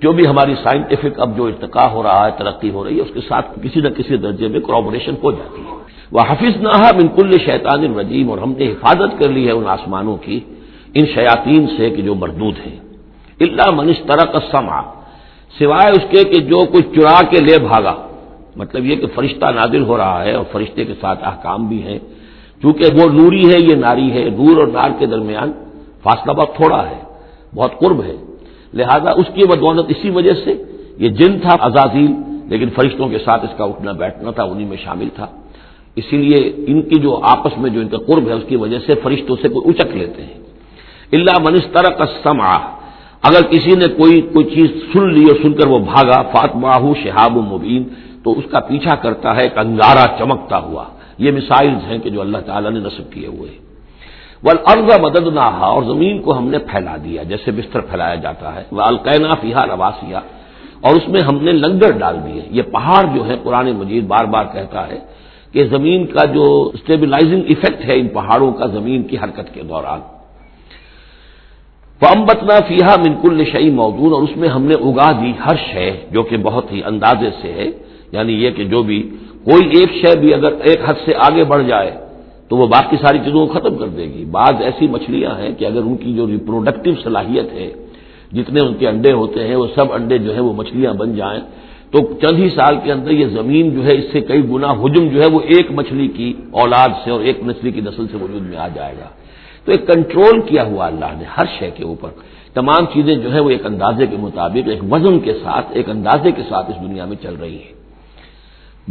جو بھی ہماری سائنٹیفک اب جو ارتقا ہو رہا ہے، ترقی ہو رہی ہے، اس کے ساتھ کسی نہ کسی درجے میں کرابوریشن ہو جاتی ہے۔ وہ حفظ نہ بالکل شیطان الرجیم اور ہم نے حفاظت کر لی ہے ان آسمانوں کی، ان شیاطین سے کہ جو مردود ہیں۔ اللہ منش ترک سما سوائے اس کے کہ جو کچھ چرا کے لے بھاگا۔ مطلب یہ کہ فرشتہ نادل ہو رہا ہے اور فرشتے کے ساتھ احکام بھی ہیں۔ چونکہ وہ نوری ہے، یہ ناری ہے۔ نور اور نار کے درمیان فاصلہ بہت تھوڑا ہے، بہت قرب ہے۔ لہذا اس کی بدولت اسی وجہ سے یہ جن تھا ازازیل لیکن فرشتوں کے ساتھ اس کا اٹھنا بیٹھنا تھا انہیں میں شامل تھا۔ اسی لیے ان کی جو آپس میں جو ان کا قرب ہے، اس کی وجہ سے فرشتوں سے کوئی اچک لیتے ہیں۔ اللہ منستر کا سما اگر کسی نے کوئی کوئی چیز سن لی اور سن کر وہ بھاگا فاطمہ شہاب و مبین، تو اس کا پیچھا کرتا ہے، ایک انگارہ چمکتا ہوا۔ یہ مثائل ہیں کہ جو اللہ تعالیٰ نے نصب کیے ہوئے وہ ارض مدد نہ اور زمین کو ہم نے پھیلا دیا، جیسے بستر پھیلایا جاتا ہے۔ وہ القینا فیحا رواسیا اور اس میں ہم نے لنگر ڈال دیے۔ یہ پہاڑ جو ہے پرانے مجید بار بار کہتا ہے کہ زمین کا جو اسٹیبلائزنگ افیکٹ ہے، ان پہاڑوں کا زمین کی حرکت کے دوران۔ امبتنا فیحا منکل شعی موجود اور اس میں ہم نے اگا دی ہر شے، جو کہ بہت ہی اندازے سے ہے۔ یعنی یہ کہ جو بھی کوئی ایک شے بھی اگر ایک حد سے آگے بڑھ جائے تو وہ باقی ساری چیزوں کو ختم کر دے گی۔ بعض ایسی مچھلیاں ہیں کہ اگر ان کی جو ریپروڈکٹیو صلاحیت ہے، جتنے ان کے انڈے ہوتے ہیں، وہ سب انڈے جو ہے وہ مچھلیاں بن جائیں۔ تو چند ہی سال کے اندر یہ زمین جو ہے، اس سے کئی گنا حجم جو ہے، وہ ایک مچھلی کی اولاد سے اور ایک مچھلی کی نسل سے وجود میں آ جائے گا۔ تو ایک کنٹرول کیا ہوا اللہ نے ہر شے کے اوپر۔ تمام چیزیں جو ہے وہ ایک اندازے کے مطابق، ایک وزن کے ساتھ، ایک اندازے کے ساتھ اس دنیا میں چل رہی ہے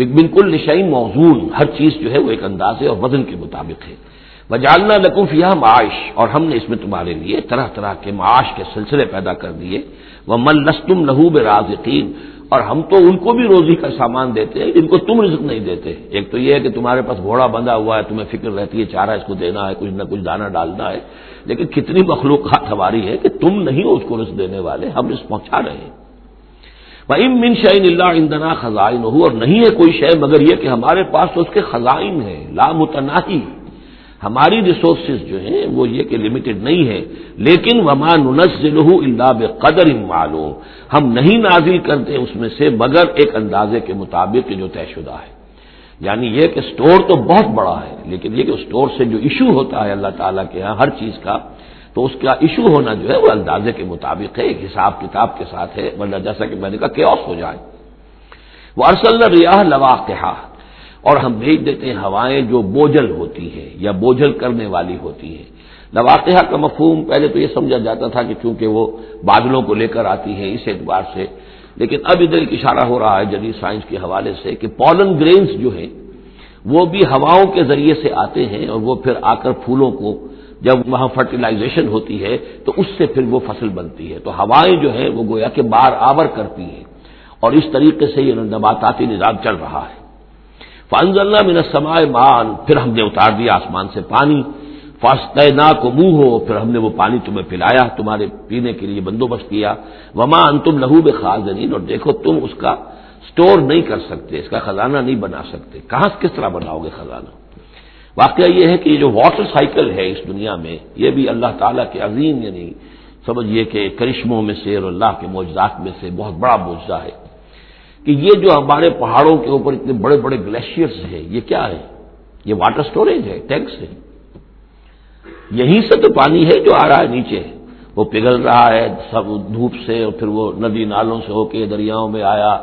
بالکل نشائی موزون، ہر چیز جو ہے وہ ایک اندازے اور وزن کے مطابق ہے۔ وجالنا لقوف یہ معاش، اور ہم نے اس میں تمہارے لیے طرح طرح کے معاش کے سلسلے پیدا کر دیے۔ وہ ملستم لہو برازقین، اور ہم تو ان کو بھی روزی کا سامان دیتے ہیں، جن کو تم رزق نہیں دیتے۔ ایک تو یہ ہے کہ تمہارے پاس گھوڑا بندھا ہوا ہے، تمہیں فکر رہتی ہے چارہ اس کو دینا ہے، کچھ نہ کچھ دانا ڈالنا ہے، لیکن کتنی مخلوقات ہماری ہے کہ تم نہیں ہو اس کو رزق دینے والے، ہم رزق پہنچا رہے ہیں۔ ام من شعین اللہ اندنا خزائن ہو اور نہیں ہے کوئی شے مگر یہ کہ ہمارے پاس تو اس کے خزائن ہیں لامتناہی ہماری ریسورسز جو ہیں وہ یہ کہ لمیٹڈ نہیں ہے لیکن وما ننزل اللہ بقدر معلوم۔ ہم نہیں نازل کرتے اس میں سے مگر ایک اندازے کے مطابق جو طے شدہ ہے۔ یعنی یہ کہ سٹور تو بہت بڑا ہے، لیکن یہ کہ سٹور سے جو ایشو ہوتا ہے اللہ تعالیٰ کے یہاں ہر چیز کا تو اس کا ایشو ہونا جو ہے وہ اندازے کے مطابق ہے، ایک حساب کتاب کے ساتھ ہے۔ ورنہ جیسا کہ میں نے کہا کیوس ہو جائے۔ وہ ارسل ریاح لوا اور ہم بھیج دیتے ہیں ہوائیں جو بوجھل ہوتی ہیں یا بوجھل کرنے والی ہوتی ہیں۔ لواقعہ کا مفہوم پہلے تو یہ سمجھا جاتا تھا کہ چونکہ وہ بادلوں کو لے کر آتی ہے اس اعتبار سے، لیکن اب ادھر ایک اشارہ ہو رہا ہے جدید سائنس کے حوالے سے کہ پولن گرینز جو ہیں، وہ بھی ہواؤں کے ذریعے سے آتے ہیں اور وہ پھر آ کر پھولوں کو جب وہاں فرٹیلائزیشن ہوتی ہے، تو اس سے پھر وہ فصل بنتی ہے۔ تو ہوائیں جو ہیں، وہ گویا کہ بار آور کرتی ہیں۔ اور اس طریقے سے یہ نباتاتی نظام چل رہا ہے۔ فنز اللہ من سمائے مان پھر ہم نے اتار دیا آسمان سے پانی۔ فاسطنا کو منہ ہو پھر ہم نے وہ پانی تمہیں پلایا، تمہارے پینے کے لیے بندوبست کیا۔ وما ان تم لہو بے خاص اور دیکھو تم اس کا اسٹور نہیں کر سکتے، اس کا خزانہ نہیں بنا سکتے۔ کہاں کس طرح بناؤ گے خزانہ؟ واقعہ یہ ہے کہ یہ جو واٹر سائیکل ہے اس دنیا میں، یہ بھی اللہ تعالیٰ کے عظیم یعنی سمجھیے کہ کرشموں میں سے اور اللہ کے معجزات میں سے بہت بڑا معجزہ ہے کہ یہ جو ہمارے پہاڑوں کے اوپر اتنے بڑے بڑے گلیشیئرس ہیں، یہ کیا ہے؟ یہ واٹر سٹوریج ہے، ٹینکس ہے یہیں سے تو پانی ہے جو آ رہا ہے نیچے۔ وہ پگھل رہا ہے سب دھوپ سے اور پھر وہ ندی نالوں سے ہو کے دریاؤں میں آیا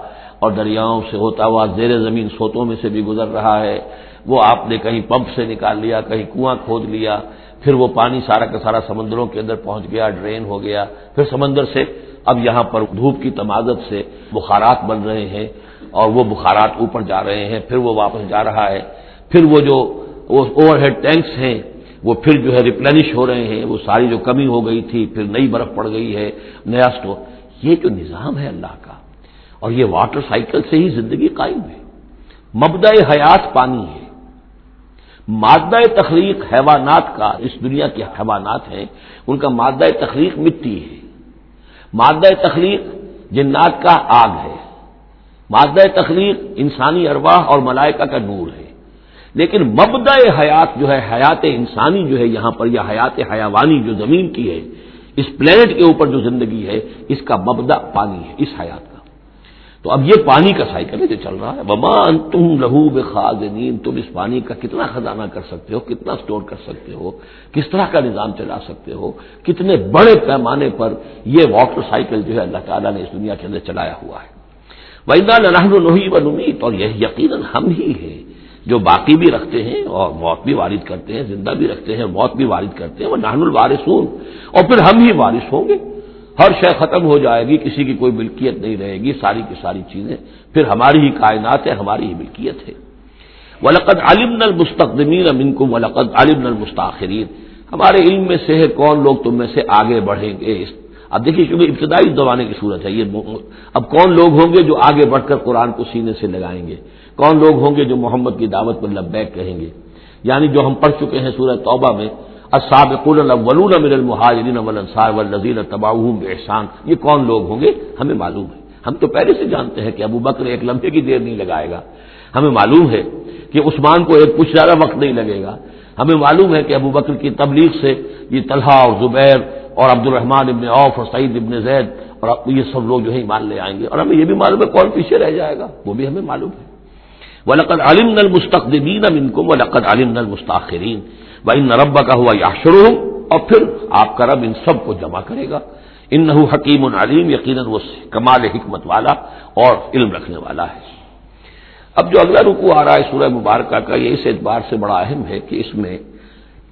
اور دریاؤں سے ہوتا ہوا زیر زمین سوتوں میں سے بھی گزر رہا ہے۔ وہ آپ نے کہیں پمپ سے نکال لیا، کہیں کنواں کھود لیا، پھر وہ پانی سارا کا سارا سمندروں کے اندر پہنچ گیا، ڈرین ہو گیا، پھر سمندر سے اب یہاں پر دھوپ کی تمازت سے بخارات بن رہے ہیں اور وہ بخارات اوپر جا رہے ہیں، پھر وہ واپس جا رہا ہے، پھر وہ جو اوور ہیڈ ٹینکس ہیں، وہ پھر جو ہے ریپلینش ہو رہے ہیں، وہ ساری جو کمی ہو گئی تھی، پھر نئی برف پڑ گئی ہے، نیا اسٹور یہ جو نظام ہے اللہ کا، اور یہ واٹر سائیکل سے ہی زندگی قائم ہے۔ مبدع حیات پانی ہے۔ مادہ تخلیق حیوانات کا اس دنیا کے حیوانات ہیں، ان کا مادہ تخلیق مٹی ہے۔ مادہ تخلیق جنات کا آگ ہے۔ مادہ تخلیق انسانی ارواح اور ملائکہ کا نور ہے۔ لیکن مبدع حیات جو ہے، حیات انسانی جو ہے یہاں پر، یا حیات حیوانی جو زمین کی ہے، اس پلینٹ کے اوپر جو زندگی ہے، اس کا مبدا پانی ہے، اس حیات کا۔ تو اب یہ پانی کا سائیکل ہے جو چل رہا ہے۔ بما تم لہو بے تم اس پانی کا کتنا خزانہ کر سکتے ہو، کتنا سٹور کر سکتے ہو، کس طرح کا نظام چلا سکتے ہو، کتنے بڑے پیمانے پر یہ واٹر سائیکل جو ہے اللہ تعالیٰ نے اس دنیا کے اندر چلایا ہوا ہے۔ ویدا لہن الحی و نمید اور یہ یقیناً ہم ہی ہیں جو باقی بھی رکھتے ہیں اور موت بھی وارد کرتے ہیں، زندہ بھی رکھتے ہیں موت بھی وارد کرتے ہیں۔ وہ نہن الوارثون، اور پھر ہم ہی وارث ہوں گے۔ ہر شے ختم ہو جائے گی، کسی کی کوئی ملکیت نہیں رہے گی، ساری کی ساری چیزیں۔ پھر ہماری ہی کائنات ہے، ہماری ہی ملکیت ہے۔ ولقد علم نل مستقدمین امن کو ولقد علم نل مستاخرین ہمارے علم میں سے ہے کون لوگ تم میں سے آگے بڑھیں گے؟ اب دیکھیے کیونکہ ابتدائی زمانے کی صورت ہے، یہ اب کون لوگ ہوں گے جو آگے بڑھ کر قرآن کو سینے سے لگائیں گے؟ کون لوگ ہوں گے جو محمد کی دعوت پر لبیک کہیں گے؟ یعنی جو ہم پڑھ چکے ہیں سورہ توبہ میں من المہاجرین والانصار والذین تبعوهم باحسان یہ کون لوگ ہوں گے؟ ہمیں معلوم ہے. ہم تو پہلے سے جانتے ہیں کہ ابو بکر ایک لمحے کی دیر نہیں لگائے گا. ہمیں معلوم ہے کہ عثمان کو ایک کچھ زیادہ وقت نہیں لگے گا. ہمیں معلوم ہے کہ ابو بکر کی تبلیغ سے یہ طلحہ اور زبیر اور عبد الرحمان ابن اوف اور سعید ابن زید اور یہ سب لوگ جو ہے ایمان لے آئیں گے. اور ہمیں یہ بھی معلوم ہے کون پیچھے رہ جائے گا. وہ بھی ہمیں معلوم ہے. ولقد علم نل مستقدین کو ولقد علم نل مستاخرین بھائی نربا کا ہوا یا شروع اور پھر آپ کا رب ان سب کو جمع کرے گا۔ ان حکیم العلیم یقیناً وہ کمال حکمت والا اور علم رکھنے والا ہے۔ اب جو اگلا رکو آ رہا ہے سورہ مبارکہ کا، یہ اس اعتبار سے بڑا اہم ہے کہ اس میں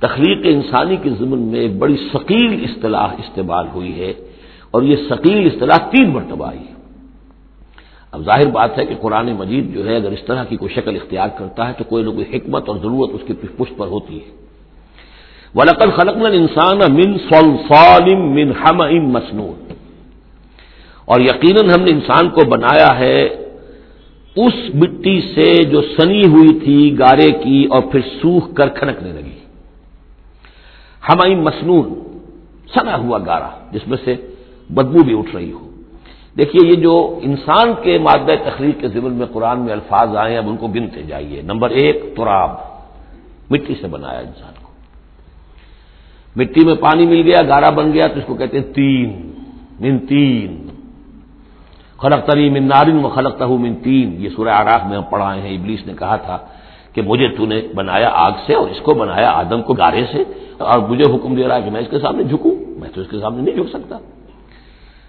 تخلیق انسانی کے ضمن میں ایک بڑی ثقیل اصطلاح استعمال ہوئی ہے، اور یہ ثقیل اصطلاح تین مرتبہ آئی ہے۔ اب ظاہر بات ہے کہ قرآن مجید جو ہے، اگر اس طرح کی کوئی شکل اختیار کرتا ہے تو کوئی نہ کوئی حکمت اور ضرورت اس کی پشت پر ہوتی ہے۔ ولقل خلق انسان من صلصال من ہم مسنون۔ اور یقیناً ہم نے انسان کو بنایا ہے اس مٹی سے جو سنی ہوئی تھی گارے کی اور پھر سوکھ کر کھنکنے لگی۔ ہم مسنون، سنا ہوا گارا، جس میں سے بدبو بھی اٹھ رہی ہو۔ دیکھیے، یہ جو انسان کے مادہ تخلیق کے ضمن میں قرآن میں الفاظ آئے ہیں، اب ان کو بنتے جائیے۔ نمبر ایک، تراب، مٹی سے بنایا انسان۔ مٹی میں پانی مل گیا، گارا بن گیا، تو اس کو کہتے ہیں تین، من تین۔ خلق تری من نارن و خلق من تین۔ یہ سورہ آراف میں ہم پڑھائے ہیں۔ ابلیس نے کہا تھا کہ مجھے تو نے بنایا آگ سے اور اس کو بنایا آدم کو گارے سے اور مجھے حکم دے رہا ہے کہ میں اس کے سامنے جھکوں۔ میں تو اس کے سامنے نہیں جھک سکتا۔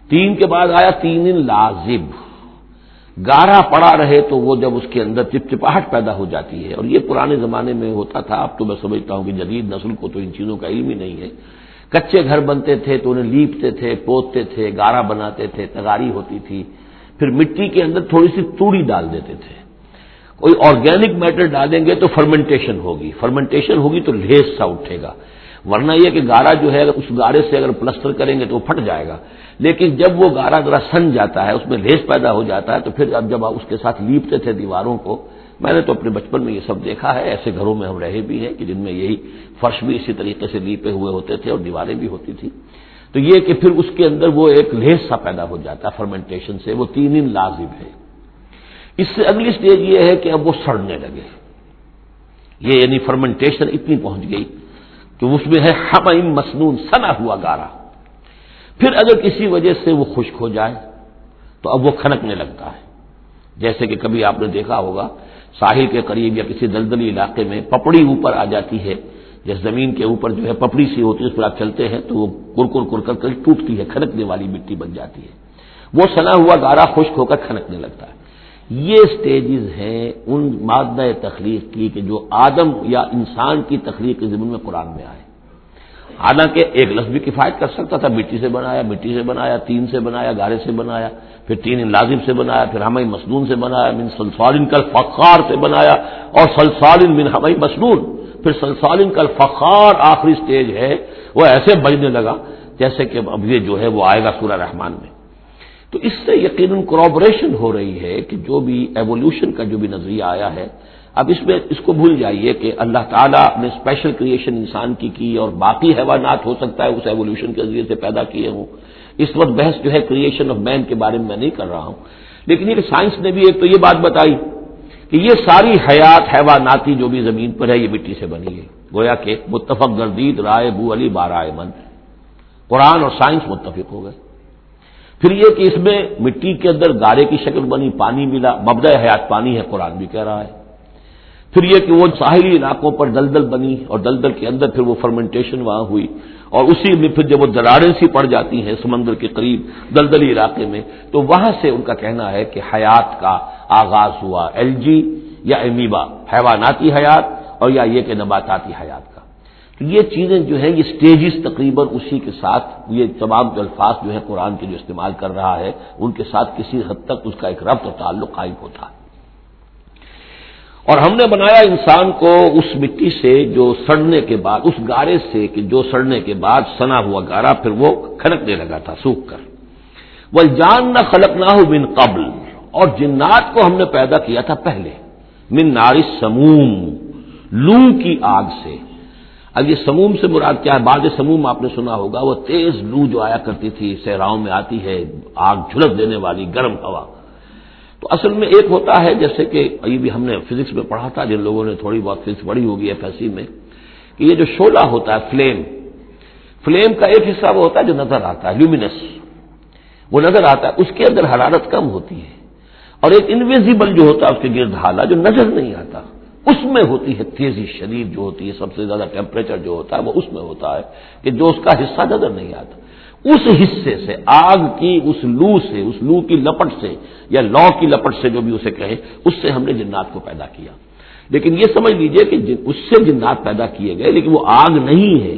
تین کے بعد آیا تین لازب۔ گارا پڑا رہے تو وہ جب اس کے اندر چپچپاہٹ پیدا ہو جاتی ہے۔ اور یہ پرانے زمانے میں ہوتا تھا۔ اب تو میں سمجھتا ہوں کہ جدید نسل کو تو ان چیزوں کا علم ہی نہیں ہے۔ کچے گھر بنتے تھے تو انہیں لیپتے تھے، پوتتے تھے، گارا بناتے تھے، تگاری ہوتی تھی۔ پھر مٹی کے اندر تھوڑی سی توڑی ڈال دیتے تھے۔ کوئی آرگینک میٹر ڈالیں گے تو فرمنٹیشن ہوگی۔ فرمنٹیشن ہوگی تو لیس سا اٹھے گا۔ ورنہ یہ کہ گارا جو ہے اس گارے سے اگر پلسٹر کریں گے تو وہ پھٹ جائے گا۔ لیکن جب وہ گارا ذرا سن جاتا ہے، اس میں لیس پیدا ہو جاتا ہے، تو پھر اب جب اس کے ساتھ لیپتے تھے دیواروں کو، میں نے تو اپنے بچپن میں یہ سب دیکھا ہے، ایسے گھروں میں ہم رہے بھی ہیں کہ جن میں یہی فرش بھی اسی طریقے سے لیپے ہوئے ہوتے تھے اور دیواریں بھی ہوتی تھی تو یہ کہ پھر اس کے اندر وہ ایک لیس سا پیدا ہو جاتا ہے فرمنٹیشن سے، وہ تین دن لازم ہے۔ اس سے اگلی اسٹیج یہ ہے کہ اب وہ سڑنے لگے۔ یہ یعنی فرمنٹیشن اتنی پہنچ گئی کہ اس میں ہے ہم مصنون سنا ہوا گارا۔ پھر اگر کسی وجہ سے وہ خشک ہو جائے، تو اب وہ کھنکنے لگتا ہے۔ جیسے کہ کبھی آپ نے دیکھا ہوگا، ساحل کے قریب یا کسی دلدلی علاقے میں پپڑی اوپر آ جاتی ہے۔ جس زمین کے اوپر جو ہے پپڑی سی ہوتی ہے، اس پر آپ چلتے ہیں، تو وہ کرکر کرکر کر ٹوٹتی ہے، کھنکنے والی مٹی بن جاتی ہے۔ وہ سنا ہوا گارا خشک ہو کر کھنکنے لگتا ہے۔ یہ سٹیجز ہیں ان مادہ تخلیق کی کہ جو آدم یا انسان کی تخلیق کے ضمن میں قرآن میں آئے۔ حالانکہ ایک لفظ بھی کفایت کر سکتا تھا، مٹی سے بنایا، مٹی سے بنایا، تین سے بنایا، گارے سے بنایا، پھر تین لازم سے بنایا، پھر ہمیں مسنون سے بنایا، من سلسالن کل فخار سے بنایا، اور سلسالن من ہمیں مسنون، پھر سلسالن کل فخار آخری سٹیج ہے، وہ ایسے بجنے لگا جیسے کہ اب یہ جو ہے وہ آئے گا سورہ رحمان میں۔ تو اس سے یقیناً کرابریشن ہو رہی ہے کہ جو بھی ایوولوشن کا جو بھی نظریہ آیا ہے، اب اس میں اس کو بھول جائیے کہ اللہ تعالیٰ نے اسپیشل کریشن انسان کی کی اور باقی حیوانات ہو سکتا ہے، اس ایولیوشن کے ذریعے سے پیدا کیے ہوں۔ اس وقت بحث جو ہے کریشن آف مین کے بارے میں میں نہیں کر رہا ہوں۔ لیکن یہ سائنس نے بھی ایک تو یہ بات بتائی کہ یہ ساری حیات حیواناتی جو بھی زمین پر ہے، یہ مٹی سے بنی ہے۔ گویا کہ متفق گردید رائے بو علی بارہ من۔ قرآن اور سائنس متفق ہو گئے۔ پھر یہ کہ اس میں مٹی کے اندر گارے کی شکل بنی، پانی ملا مبدع حیات پانی ہے، قرآن بھی کہہ رہا ہے۔ پھر یہ کہ وہ ساحلی علاقوں پر دلدل بنی اور دلدل کے اندر پھر وہ فرمنٹیشن وہاں ہوئی۔ اور اسی میں پھر جب وہ دراریں سی پڑ جاتی ہیں سمندر کے قریب دلدلی علاقے میں، تو وہاں سے ان کا کہنا ہے کہ حیات کا آغاز ہوا۔ ایل جی یا امیبا حیواناتی حیات اور یا یہ کہ نباتاتی حیات۔ کا تو یہ چیزیں جو ہیں، یہ سٹیجز تقریباً اسی کے ساتھ، یہ تمام جو الفاظ جو ہے قرآن کے جو استعمال کر رہا ہے، ان کے ساتھ کسی حد تک اس کا ایک ربط اور تعلق قائم ہوتا۔ ہے اور ہم نے بنایا انسان کو اس مٹی سے جو سڑنے کے بعد، اس گارے سے کہ جو سڑنے کے بعد سنا ہوا گارا، پھر وہ کھنکنے لگا تھا سوکھ کر۔ وہ جان نہ خلق نہ ہو من قبل۔ اور جنات کو ہم نے پیدا کیا تھا پہلے۔ من نارس سموم لو کی آگ سے۔ اب یہ سموم سے مراد کیا ہے؟ بعض سموم آپ نے سنا ہوگا، وہ تیز لو جو آیا کرتی تھی، صحراؤں میں آتی ہے، آگ جھلس دینے والی، گرم ہوا۔ تو اصل میں ایک ہوتا ہے، جیسے کہ یہ بھی ہم نے فزکس میں پڑھا تھا، جن لوگوں نے تھوڑی بہت فزکس پڑھی ہوگی ایف ایس سی میں، کہ یہ جو شولہ ہوتا ہے، فلیم فلیم کا ایک حصہ وہ ہوتا ہے جو نظر آتا ہے، لومینس۔ وہ نظر آتا ہے، اس کے اندر حرارت کم ہوتی ہے، اور ایک انویزیبل جو ہوتا ہے، اس کے گرد حالہ جو نظر نہیں آتا۔ اس میں ہوتی ہے تیزی، شدید جو ہوتی ہے، سب سے زیادہ ٹیمپریچر جو ہوتا ہے، وہ اس میں ہوتا ہے کہ جو اس کا حصہ نظر نہیں آتا۔ اس حصے سے، آگ کی اس لو سے، اس لو کی لپٹ سے یا لو کی لپٹ سے جو بھی اسے کہے، اس سے ہم نے جنات کو پیدا کیا۔ لیکن یہ سمجھ لیجیے کہ اس سے جنات پیدا کیے گئے، لیکن وہ آگ نہیں ہے۔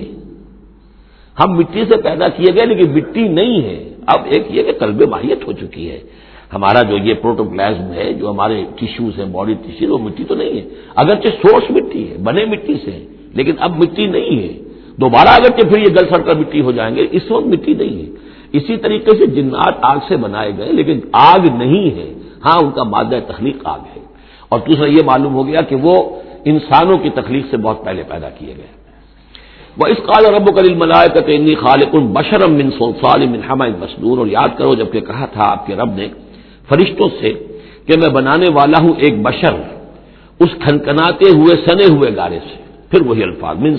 ہم مٹی سے پیدا کیے گئے، لیکن مٹی نہیں ہے۔ اب ایک یہ کہ کلب ماہیت ہو چکی ہے۔ ہمارا جو یہ پروٹوپلازم ہے، جو ہمارے ٹیشوز ہیں باڈی ٹیشو وہ مٹی تو نہیں ہے۔ اگرچہ سورس مٹی ہے، بنے مٹی سے، لیکن اب مٹی نہیں ہے۔ دوبارہ اگرچہ پھر یہ گل سڑ کر مٹی ہو جائیں گے، اس وقت مٹی نہیں ہے۔ اسی طریقے سے جنات آگ سے بنائے گئے، لیکن آگ نہیں ہے۔ ہاں ان کا مادہ تخلیق آگ ہے۔ اور دوسرا یہ معلوم ہو گیا کہ وہ انسانوں کی تخلیق سے بہت پہلے پیدا کیے گئے۔ وہ اس قال رب کل ملائے انی خالق بشرم من سلسال من حما مسنون۔ اور یاد کرو جبکہ کہا تھا آپ کے رب نے فرشتوں سے کہ میں بنانے والا ہوں ایک بشر، اس کھنکناتے ہوئے، سنے ہوئے گارے سے۔ پھر وہی الفاظ، من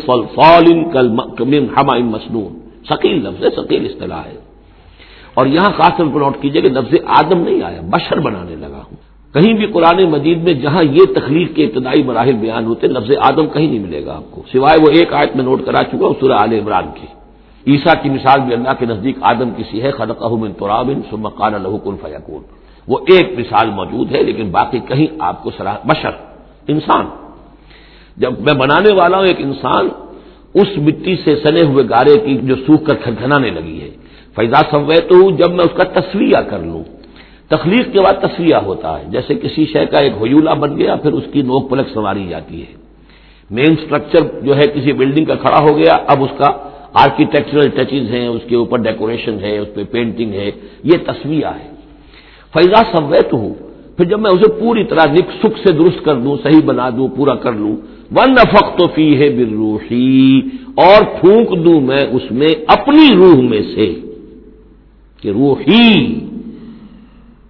من حما مسنون۔ ثقیل لفظ ثقیل اصطلاح ہے۔ اور یہاں خاص طور پر نوٹ کیجیے کہ لفظ آدم نہیں آیا، بشر بنانے لگا ہوں۔ کہیں بھی قرآن مجید میں جہاں یہ تخلیق کے ابتدائی مراحل بیان ہوتے لفظ آدم کہیں نہیں ملے گا آپ کو۔ سوائے وہ ایک آیت میں نوٹ کرا چکا ہوں، سورہ عال عمران کی۔ عیسیٰ کی مثال بھی اللہ کے نزدیک آدم کسی ہے، خلقہ من ترابن ثم قال له كن فيكون وہ ایک مثال موجود ہے، لیکن باقی کہیں آپ کو سراہ بشر، انسان۔ جب میں بنانے والا ہوں، ایک انسان اس مٹی سے سنے ہوئے گارے کی جو سوکھ کر کھنکھنانے لگی ہے۔ فیضا سوے تو جب میں اس کا تصویہ کر لوں۔ تخلیق کے بعد تصویہ ہوتا ہے۔ جیسے کسی شے کا ایک حیولہ بن گیا، پھر اس کی نوک پلک سنواری جاتی ہے۔ مین سٹرکچر جو ہے، کسی بلڈنگ کا کھڑا ہو گیا، اب اس کا آرکیٹیکچرل ٹچز ہیں، اس کے اوپر ڈیکوریشن ہے اس پہ پینٹنگ ہے۔ یہ تصویہ ہے۔ فیضا سویت ہوں پھر جب میں اسے پوری طرح نک سکھ سے درست کر دوں، صحیح بنا دوں، پورا کر لوں ون نفق تو فی ہے بروحی اور پھونک دوں میں اس میں اپنی روح میں سے، کہ روحی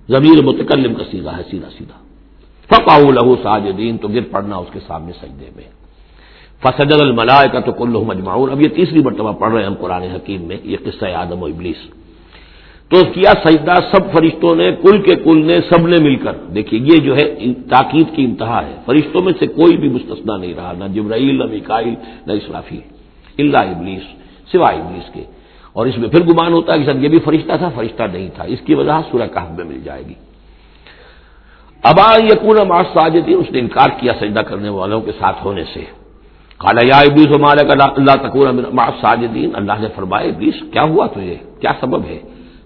ضمیر متکلم کا سیدھا ہے، سیدھا سیدھا۔ فقا لہو ساجدین تو گر پڑنا اس کے سامنے سجدے میں۔ فسجد الملائے کا تو کل مجمعون اب یہ تیسری مرتبہ پڑھ رہے ہیں ہم قرآن حکیم میں، یہ قصہ آدم و ابلیس۔ تو کیا سجدہ سب فرشتوں نے، کل کے کل نے سب نے مل کر، دیکھیے یہ جو ہے تاکید کی انتہا ہے، فرشتوں میں سے کوئی بھی مستثنا نہیں رہا، نہ جبرائیل، نہ مکائل نہ اسرافی اللہ ابلیس سوائے ابلیس کے۔ اور اس میں پھر گمان ہوتا ہے کہ سر یہ بھی فرشتہ تھا، فرشتہ نہیں تھا۔ اس کی وجہ سورہ کہف میں مل جائے گی۔ ابا یقون ماس ساجدی اس نے انکار کیا سجدہ کرنے والوں کے ساتھ ہونے سے۔ کالا یا ابلیس و مالک اللہ تکون ماس ساجدین اللہ نے فرمائے ابلیس، کیا ہوا تجھے؟ کیا سبب ہے؟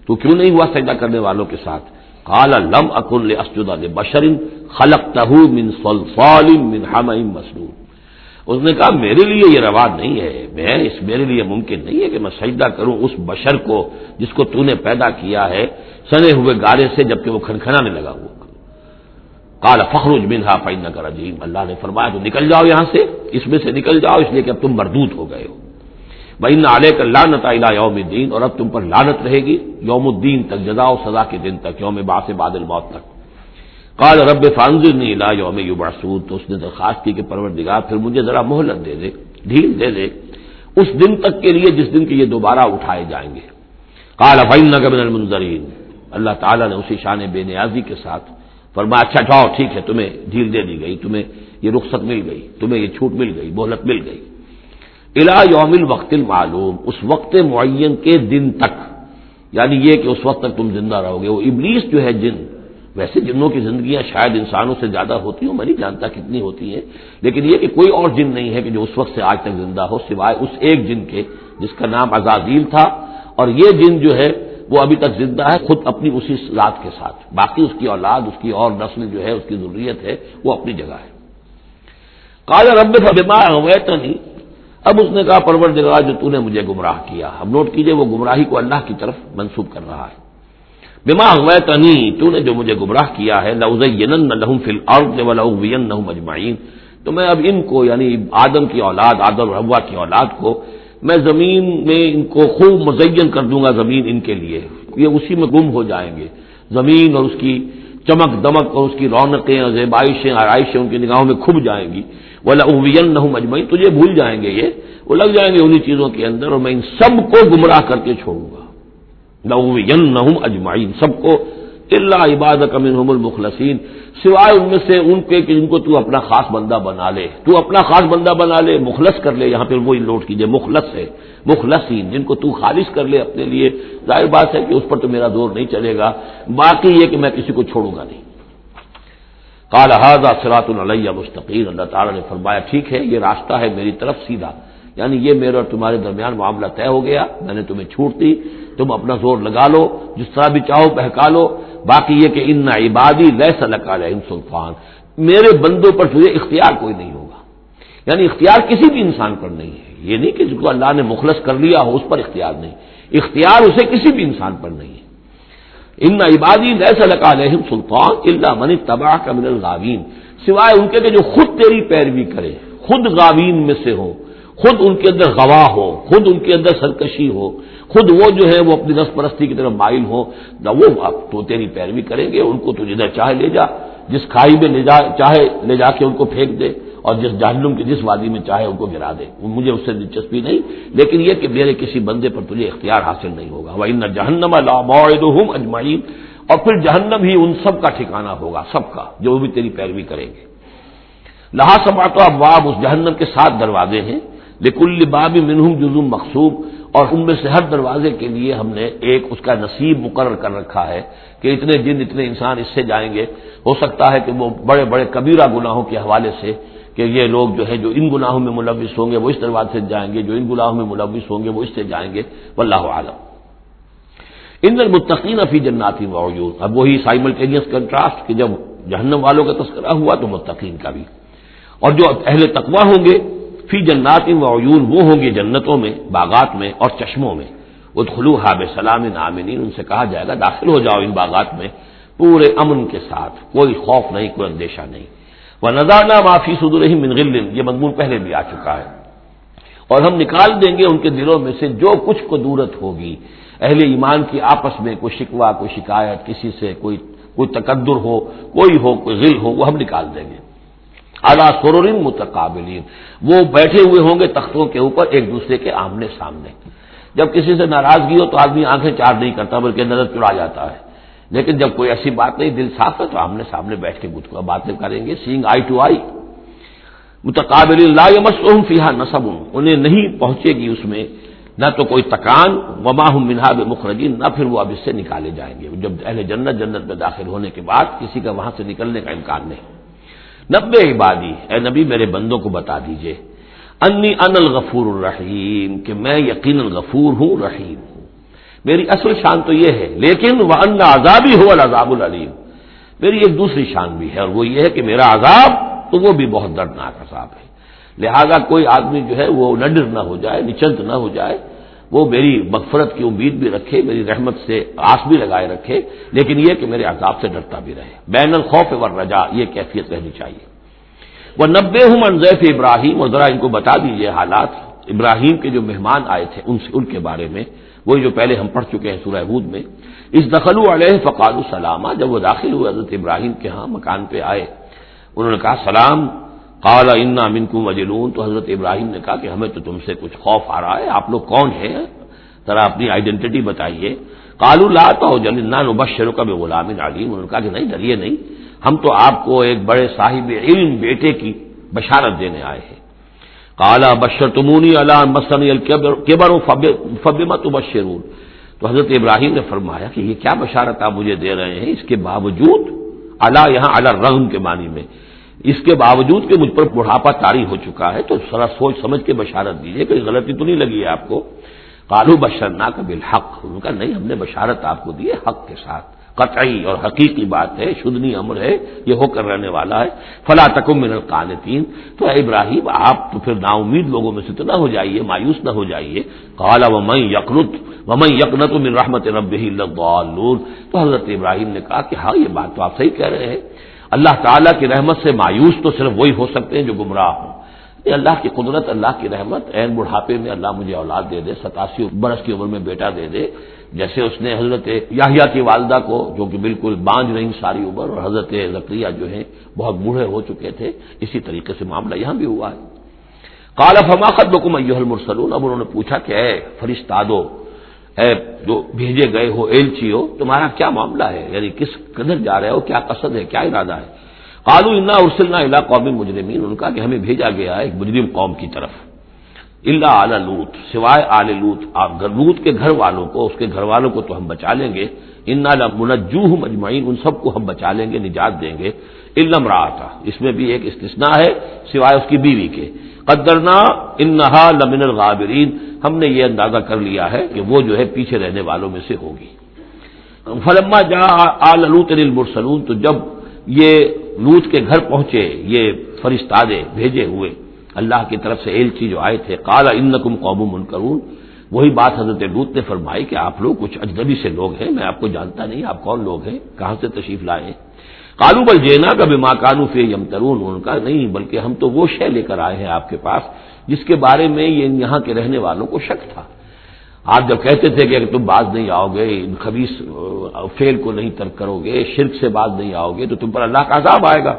تو کیوں نہیں ہوا سجدہ کرنے والوں کے ساتھ؟ کالا لم اکن اسجدا بشرن خلق تہ من من حم مسنون۔ اس نے کہا، میرے لیے یہ رواج نہیں ہے، میں اس میرے لیے ممکن نہیں ہے کہ میں سجدہ کروں اس بشر کو جس کو تو نے پیدا کیا ہے، سنے ہوئے گارے سے، جبکہ وہ کھنکھنانے لگا ہوا۔ کالا فخروج منہا فائن کر عجیب اللہ نے فرمایا، تو نکل جاؤ یہاں سے، اس میں سے نکل جاؤ، اس لیے کہ اب تم مردود ہو گئے ہو۔ بھائی علیہ کا لانت آئلہ یوم الدین اور اب تم پر لانت رہے گی یوم الدین تک جزا و سزا کے دن تک، یوم باس بادل موت تک۔ کال رب فانزر نہیں لا یوم یو باسود تو اس نے درخواست کی کہ پرور دگا پھر مجھے ذرا مہلت دے دے، ڈھیل دے دے، اس دن تک کے لیے جس دن کے یہ دوبارہ اٹھائے جائیں گے۔ کال افائن نگر المنظرین اللہ تعالیٰ نے اسی شان بے نیازی کے ساتھ فرما اچھا جاؤ، ٹھیک ہے، تمہیں ڈھیل دے دی گئی، تمہیں یہ رخصت مل گئی، تمہیں یہ چھوٹ مل گئی، مہلت مل گئی۔ الا یوم الوقت المعلوم، اس وقت معین کے دن تک۔ یعنی یہ کہ اس وقت تک تم زندہ رہو گے۔ وہ ابلیس جو ہے جن، ویسے جنوں کی زندگیاں شاید انسانوں سے زیادہ ہوتی ہوں، میں نہیں جانتا کتنی ہوتی ہیں، لیکن یہ کہ کوئی اور جن نہیں ہے کہ جو اس وقت سے آج تک زندہ ہو، سوائے اس ایک جن کے جس کا نام ازازیل تھا۔ اور یہ جن جو ہے، وہ ابھی تک زندہ ہے، خود اپنی اسی ذات کے ساتھ۔ باقی اس کی اولاد، اس کی اور نسل جو ہے، اس کی ضروریت ہے، وہ اپنی جگہ ہے۔ کالا رب فبما نہیں اب اس نے کہا پرور جگہ جو تو نے مجھے گمراہ کیا. اب نوٹ کیجیے، وہ گمراہی کو اللہ کی طرف منسوب کر رہا ہے۔ بما ہوئے تنی تو نے جو مجھے گمراہ کیا ہے لہم فل اور مجمعین تو میں اب ان کو یعنی آدم کی اولاد، آدم روا کی اولاد کو، میں زمین میں ان کو خوب مزین کر دوں گا، زمین ان کے لیے۔ یہ اسی میں گم ہو جائیں گے۔ زمین اور اس کی چمک دمک اور اس کی رونقیں اور زیبائشیں آرائشیں ان کی نگاہوں میں کھب جائیں گی۔ وہ لوین نہ مجمعین تجھے بھول جائیں گے یہ۔ وہ لگ جائیں گے انہیں چیزوں کے اندر اور میں ان سب کو گمراہ کر کے چھوڑوں گا۔ لوین نہ اجمعین سب کو اللہ عبادت امن المخلصین، سوائے ان میں سے ان کے کہ جن کو تو اپنا خاص بندہ بنا لے، تو اپنا خاص بندہ بنا لے، مخلص کر لے، یہاں پہ وہی لوٹ کیجیے، مخلص ہے، مخلصین، جن کو تو خالص کر لے اپنے لیے۔ ظاہر بات ہے کہ اس پر تو میرا دور نہیں چلے گا، باقی یہ کہ میں کسی کو چھوڑوں گا نہیں۔ کالا سرات اللیہ مستقین اللہ تعالیٰ نے فرمایا، ٹھیک ہے، یہ راستہ ہے میری طرف سیدھا۔ یعنی یہ میرے اور تمہارے درمیان معاملہ طے ہو گیا، میں نے تمہیں چھوٹ دی، تم اپنا زور لگا لو، جس طرح بھی چاہو بہکا لو باقی یہ کہ ان عبادی لہ لکا لہ سلطان۔ میرے بندوں پر تجھے اختیار کوئی نہیں ہوگا۔ یعنی اختیار کسی بھی انسان پر نہیں ہے۔ یہ نہیں کہ جس کو اللہ نے مخلص کر لیا ہو، اس پر اختیار نہیں۔ اختیار اسے کسی بھی انسان پر نہیں ہے۔ ان عبادی لہ لکا علیہم سلطان اللہ من تباہ کا من الغاوین۔ سوائے ان کے کہ جو خود تیری پیروی کرے، خود غاوین میں سے ہو، خود ان کے اندر گواہ ہو، خود ان کے اندر سرکشی ہو۔ خود وہ جو ہے وہ اپنی نس پرستی کی طرف مائل ہو، نہ وہ اب تو تیری پیروی کریں گے، ان کو تو جدھر چاہے لے جا، جس کھائی میں لے جا، چاہے لے جا کے ان کو پھینک دے، اور جس جہنم کی جس وادی میں چاہے ان کو گرا دے۔ مجھے اس سے دلچسپی نہیں، لیکن یہ کہ میرے کسی بندے پر تجھے اختیار حاصل نہیں ہوگا۔ وہ ان جہنم اجمعین اور پھر جہنم ہی ان سب کا ٹھکانا ہوگا، سب کا، جو بھی تیری پیروی کریں گے۔ لہٰ سبا تو اب اس جہنم کے ساتھ دروازے ہیں۔ لیکن باب منہم جزم مقصوب۔ اور ان میں سے ہر دروازے کے لیے ہم نے ایک اس کا نصیب مقرر کر رکھا ہے کہ اتنے جن اتنے انسان اس سے جائیں گے۔ ہو سکتا ہے کہ وہ بڑے بڑے کبیرہ گناہوں کے حوالے سے کہ یہ لوگ جو ہے جو ان گناہوں میں ملوث ہوں گے وہ اس دروازے سے جائیں گے، جو ان گناہوں میں ملوث ہوں گے وہ اس سے جائیں گے۔ واللہ عالم ان المتقین فی جناتی معیون اب وہی سائملٹینیس کنٹراسٹ کہ جب جہنم والوں کا تذکرہ ہوا تو متقین کا بھی۔ اور جو اہل تقوا ہوں گے فی جنات و عیون، وہ ہوں گے جنتوں میں، باغات میں اور چشموں میں۔ وہ خلو حاب سلام نامنین ان سے کہا جائے گا، داخل ہو جاؤ ان باغات میں، پورے امن کے ساتھ، کوئی خوف نہیں، کوئی اندیشہ نہیں۔ وہ نذانہ معافی سد الرحیم منغل یہ مضمون پہلے بھی آ چکا ہے۔ اور ہم نکال دیں گے ان کے دلوں میں سے جو کچھ کو دورت ہوگی۔ اہل ایمان کی آپس میں کوئی شکوہ، کوئی شکایت، کسی سے کوئی کوئی تقدر ہو، کوئی ہو، کوئی غل ہو، وہ ہم نکال دیں گے۔ اعلیٰ سرورن متقابلین وہ بیٹھے ہوئے ہوں گے تختوں کے اوپر ایک دوسرے کے آمنے سامنے۔ جب کسی سے ناراضگی ہو تو آدمی آنکھیں چار نہیں کرتا، بلکہ نظر چڑا جاتا ہے۔ لیکن جب کوئی ایسی بات نہیں، دل صاف ہے تو آمنے سامنے بیٹھ کے گت باتیں کریں گے سینگ آئی ٹو آئی متقابل لا مسم فیحا نصب، انہیں نہیں پہنچے گی اس میں نہ تو کوئی تکان، وما ہوں منہاب مخرجین نہ پھر وہ اب اس سے نکالے جائیں گے۔ جب اہل جنت جنت میں داخل ہونے کے بعد کسی کا وہاں سے نکلنے کا امکان نہیں۔ نبے عبادی اے نبی میرے بندوں کو بتا دیجیے۔ انی ان الغفور الرحیم، کہ میں یقین الغفور ہوں، رحیم ہوں۔ میری اصل شان تو یہ ہے، لیکن وہ ان عذابی ہو العذاب العلیم میری ایک دوسری شان بھی ہے، اور وہ یہ ہے کہ میرا عذاب تو وہ بھی بہت دردناک عذاب ہے۔ لہذا کوئی آدمی جو ہے وہ نڈر نہ ہو جائے، نچنت نہ ہو جائے وہ میری مغفرت کی امید بھی رکھے، میری رحمت سے آس بھی لگائے رکھے، لیکن یہ کہ میرے عذاب سے ڈرتا بھی رہے۔ بین الخوف و رجا یہ کیفیت رہنی چاہیے۔ وہ نبے ہوں منظیف ابراہیم اور ذرا ان کو بتا دیجیے حالات۔ ابراہیم کے جو مہمان آئے تھے، ان سے، ان کے بارے میں، وہی جو پہلے ہم پڑھ چکے ہیں سورہ بود میں۔ اس دخل علیہ فقال السلامہ جب وہ داخل ہوئے حضرت ابراہیم کے ہاں مکان پہ آئے، انہوں نے کہا، سلام کالا انا منکم وجلون تو حضرت ابراہیم نے کہا کہ ہمیں تو تم سے کچھ خوف آ رہا ہے آپ لوگ کون ہیں ذرا اپنی آئیڈینٹی بتائیے کالو لا تو جلان بشر کا بھی غلام علیم انہوں نے کہا کہ نہیں ڈریے نہیں ہم تو آپ کو ایک بڑے صاحب علم بیٹے کی بشارت دینے آئے ہیں کالا بشر تمونی اللہ مسن البر فبمت بشرون تو حضرت ابراہیم نے فرمایا کہ یہ کیا بشارت آپ مجھے دے رہے ہیں اس کے باوجود اللہ یہاں اللہ رغم کے معنی میں اس کے باوجود کہ مجھ پر بڑھاپا تاری ہو چکا ہے، تو ذرا سوچ سمجھ کے بشارت دیجیے کوئی غلطی تو نہیں لگی ہے آپ کو؟ کالو بشرنا کا بالحق ان کا نہیں، ہم نے بشارت آپ کو دی ہے حق کے ساتھ۔ قطعی اور حقیقی بات ہے، شدنی امر ہے، یہ ہو کر رہنے والا ہے۔ فلا تکم من القانتین۔ تو اے ابراہیم، آپ تو پھر نا امید لوگوں میں سے تو نہ ہو جائیے، مایوس نہ ہو جائیے۔ کالا و میں یقنت و یقنت من رحمت رب تو حضرت ابراہیم نے کہا کہ ہاں یہ بات تو آپ صحیح کہہ رہے ہیں۔ اللہ تعالیٰ کی رحمت سے مایوس تو صرف وہی ہو سکتے ہیں جو گمراہ ہوں۔ یہ اللہ کی قدرت، اللہ کی رحمت، عین بڑھاپے میں اللہ مجھے اولاد دے دے، ستاسی برس کی عمر میں بیٹا دے دے۔ جیسے اس نے حضرت یاہیا کی والدہ کو، جو کہ بالکل بانج رہی ساری عمر اور حضرت ذکریہ جو ہیں، بہت بوڑھے ہو چکے تھے۔ اسی طریقے سے معاملہ یہاں بھی ہوا ہے۔ کالا فما بکم المرسلون۔ اب انہوں نے پوچھا کہ اے فرشتہ دو اے جو بھیجے گئے ہو ایلچی ہو، تمہارا کیا معاملہ ہے؟ یعنی کس قدر جا رہے ہو، کیا قصد ہے، کیا ارادہ ہے؟ کالو انا ارسلنا اللہ قومی مجرمین ان کا کہ ہمیں بھیجا گیا ہے ایک مجرم قوم کی طرف۔ اللہ اعلی لوت سوائے آل لوت آپ لوت کے گھر والوں کو، اس کے گھر والوں کو تو ہم بچا لیں گے۔ ان منجو مجمعین ان سب کو ہم بچا لیں گے، نجات دیں گے۔ علم رہا تھا اس میں بھی ایک استثناء ہے، سوائے اس کی بیوی کے۔ قدرنا انہا لمن الغابرین، ہم نے یہ اندازہ کر لیا ہے کہ وہ جو ہے پیچھے رہنے والوں میں سے ہوگی۔ فلما جا آل لوت المرسلون تو جب یہ لوت کے گھر پہنچے، یہ فرشتادے بھیجے ہوئے، اللہ کی طرف سے ایلچی جو آئے تھے کالا ان کم قوم منکرون، وہی بات حضرت لوت نے فرمائی کہ آپ لوگ کچھ اجنبی سے لوگ ہیں، میں آپ کو جانتا نہیں، آپ کون لوگ ہیں، کہاں سے تشریف لائے ہیں؟ کالو بل جینا کبھی ماں کانو فی یم ترون ان کا نہیں، بلکہ ہم تو وہ شے لے کر آئے ہیں آپ کے پاس جس کے بارے میں یہ یہاں کے رہنے والوں کو شک تھا۔ آپ جب کہتے تھے کہ اگر تم باز نہیں آؤ گے، ان خبیص فیل کو نہیں ترک کرو گے، شرک سے باز نہیں آؤ گے، تو تم پر اللہ کا عذاب آئے گا۔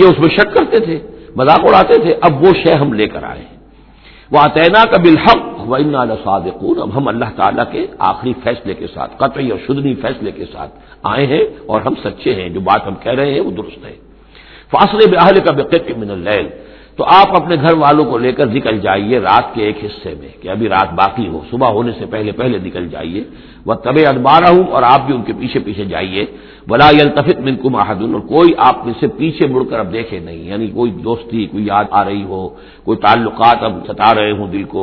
یہ اس میں شک کرتے تھے، مذاق اڑاتے تھے، اب وہ شے ہم لے کر آئے ہیں۔ وہ آتینا کا بالحق و صادقون اب ہم اللہ تعالیٰ کے آخری فیصلے کے ساتھ، قطعی اور شدنی فیصلے کے ساتھ آئے ہیں اور ہم سچے ہیں، جو بات ہم کہہ رہے ہیں وہ درست ہے۔ فاصلے بحال کا بقت من اللیل تو آپ اپنے گھر والوں کو لے کر نکل جائیے رات کے ایک حصے میں، کہ ابھی رات باقی ہو، صبح ہونے سے پہلے پہلے نکل جائیے۔ وہ طب ادبارہ ہوں اور آپ بھی ان کے پیچھے پیچھے جائیے۔ بلا التفت من کو اور کوئی آپ میں سے پیچھے مڑ کر اب دیکھے نہیں یعنی کوئی دوستی، کوئی یاد آ رہی ہو، کوئی تعلقات اب ستا رہے ہوں دل کو۔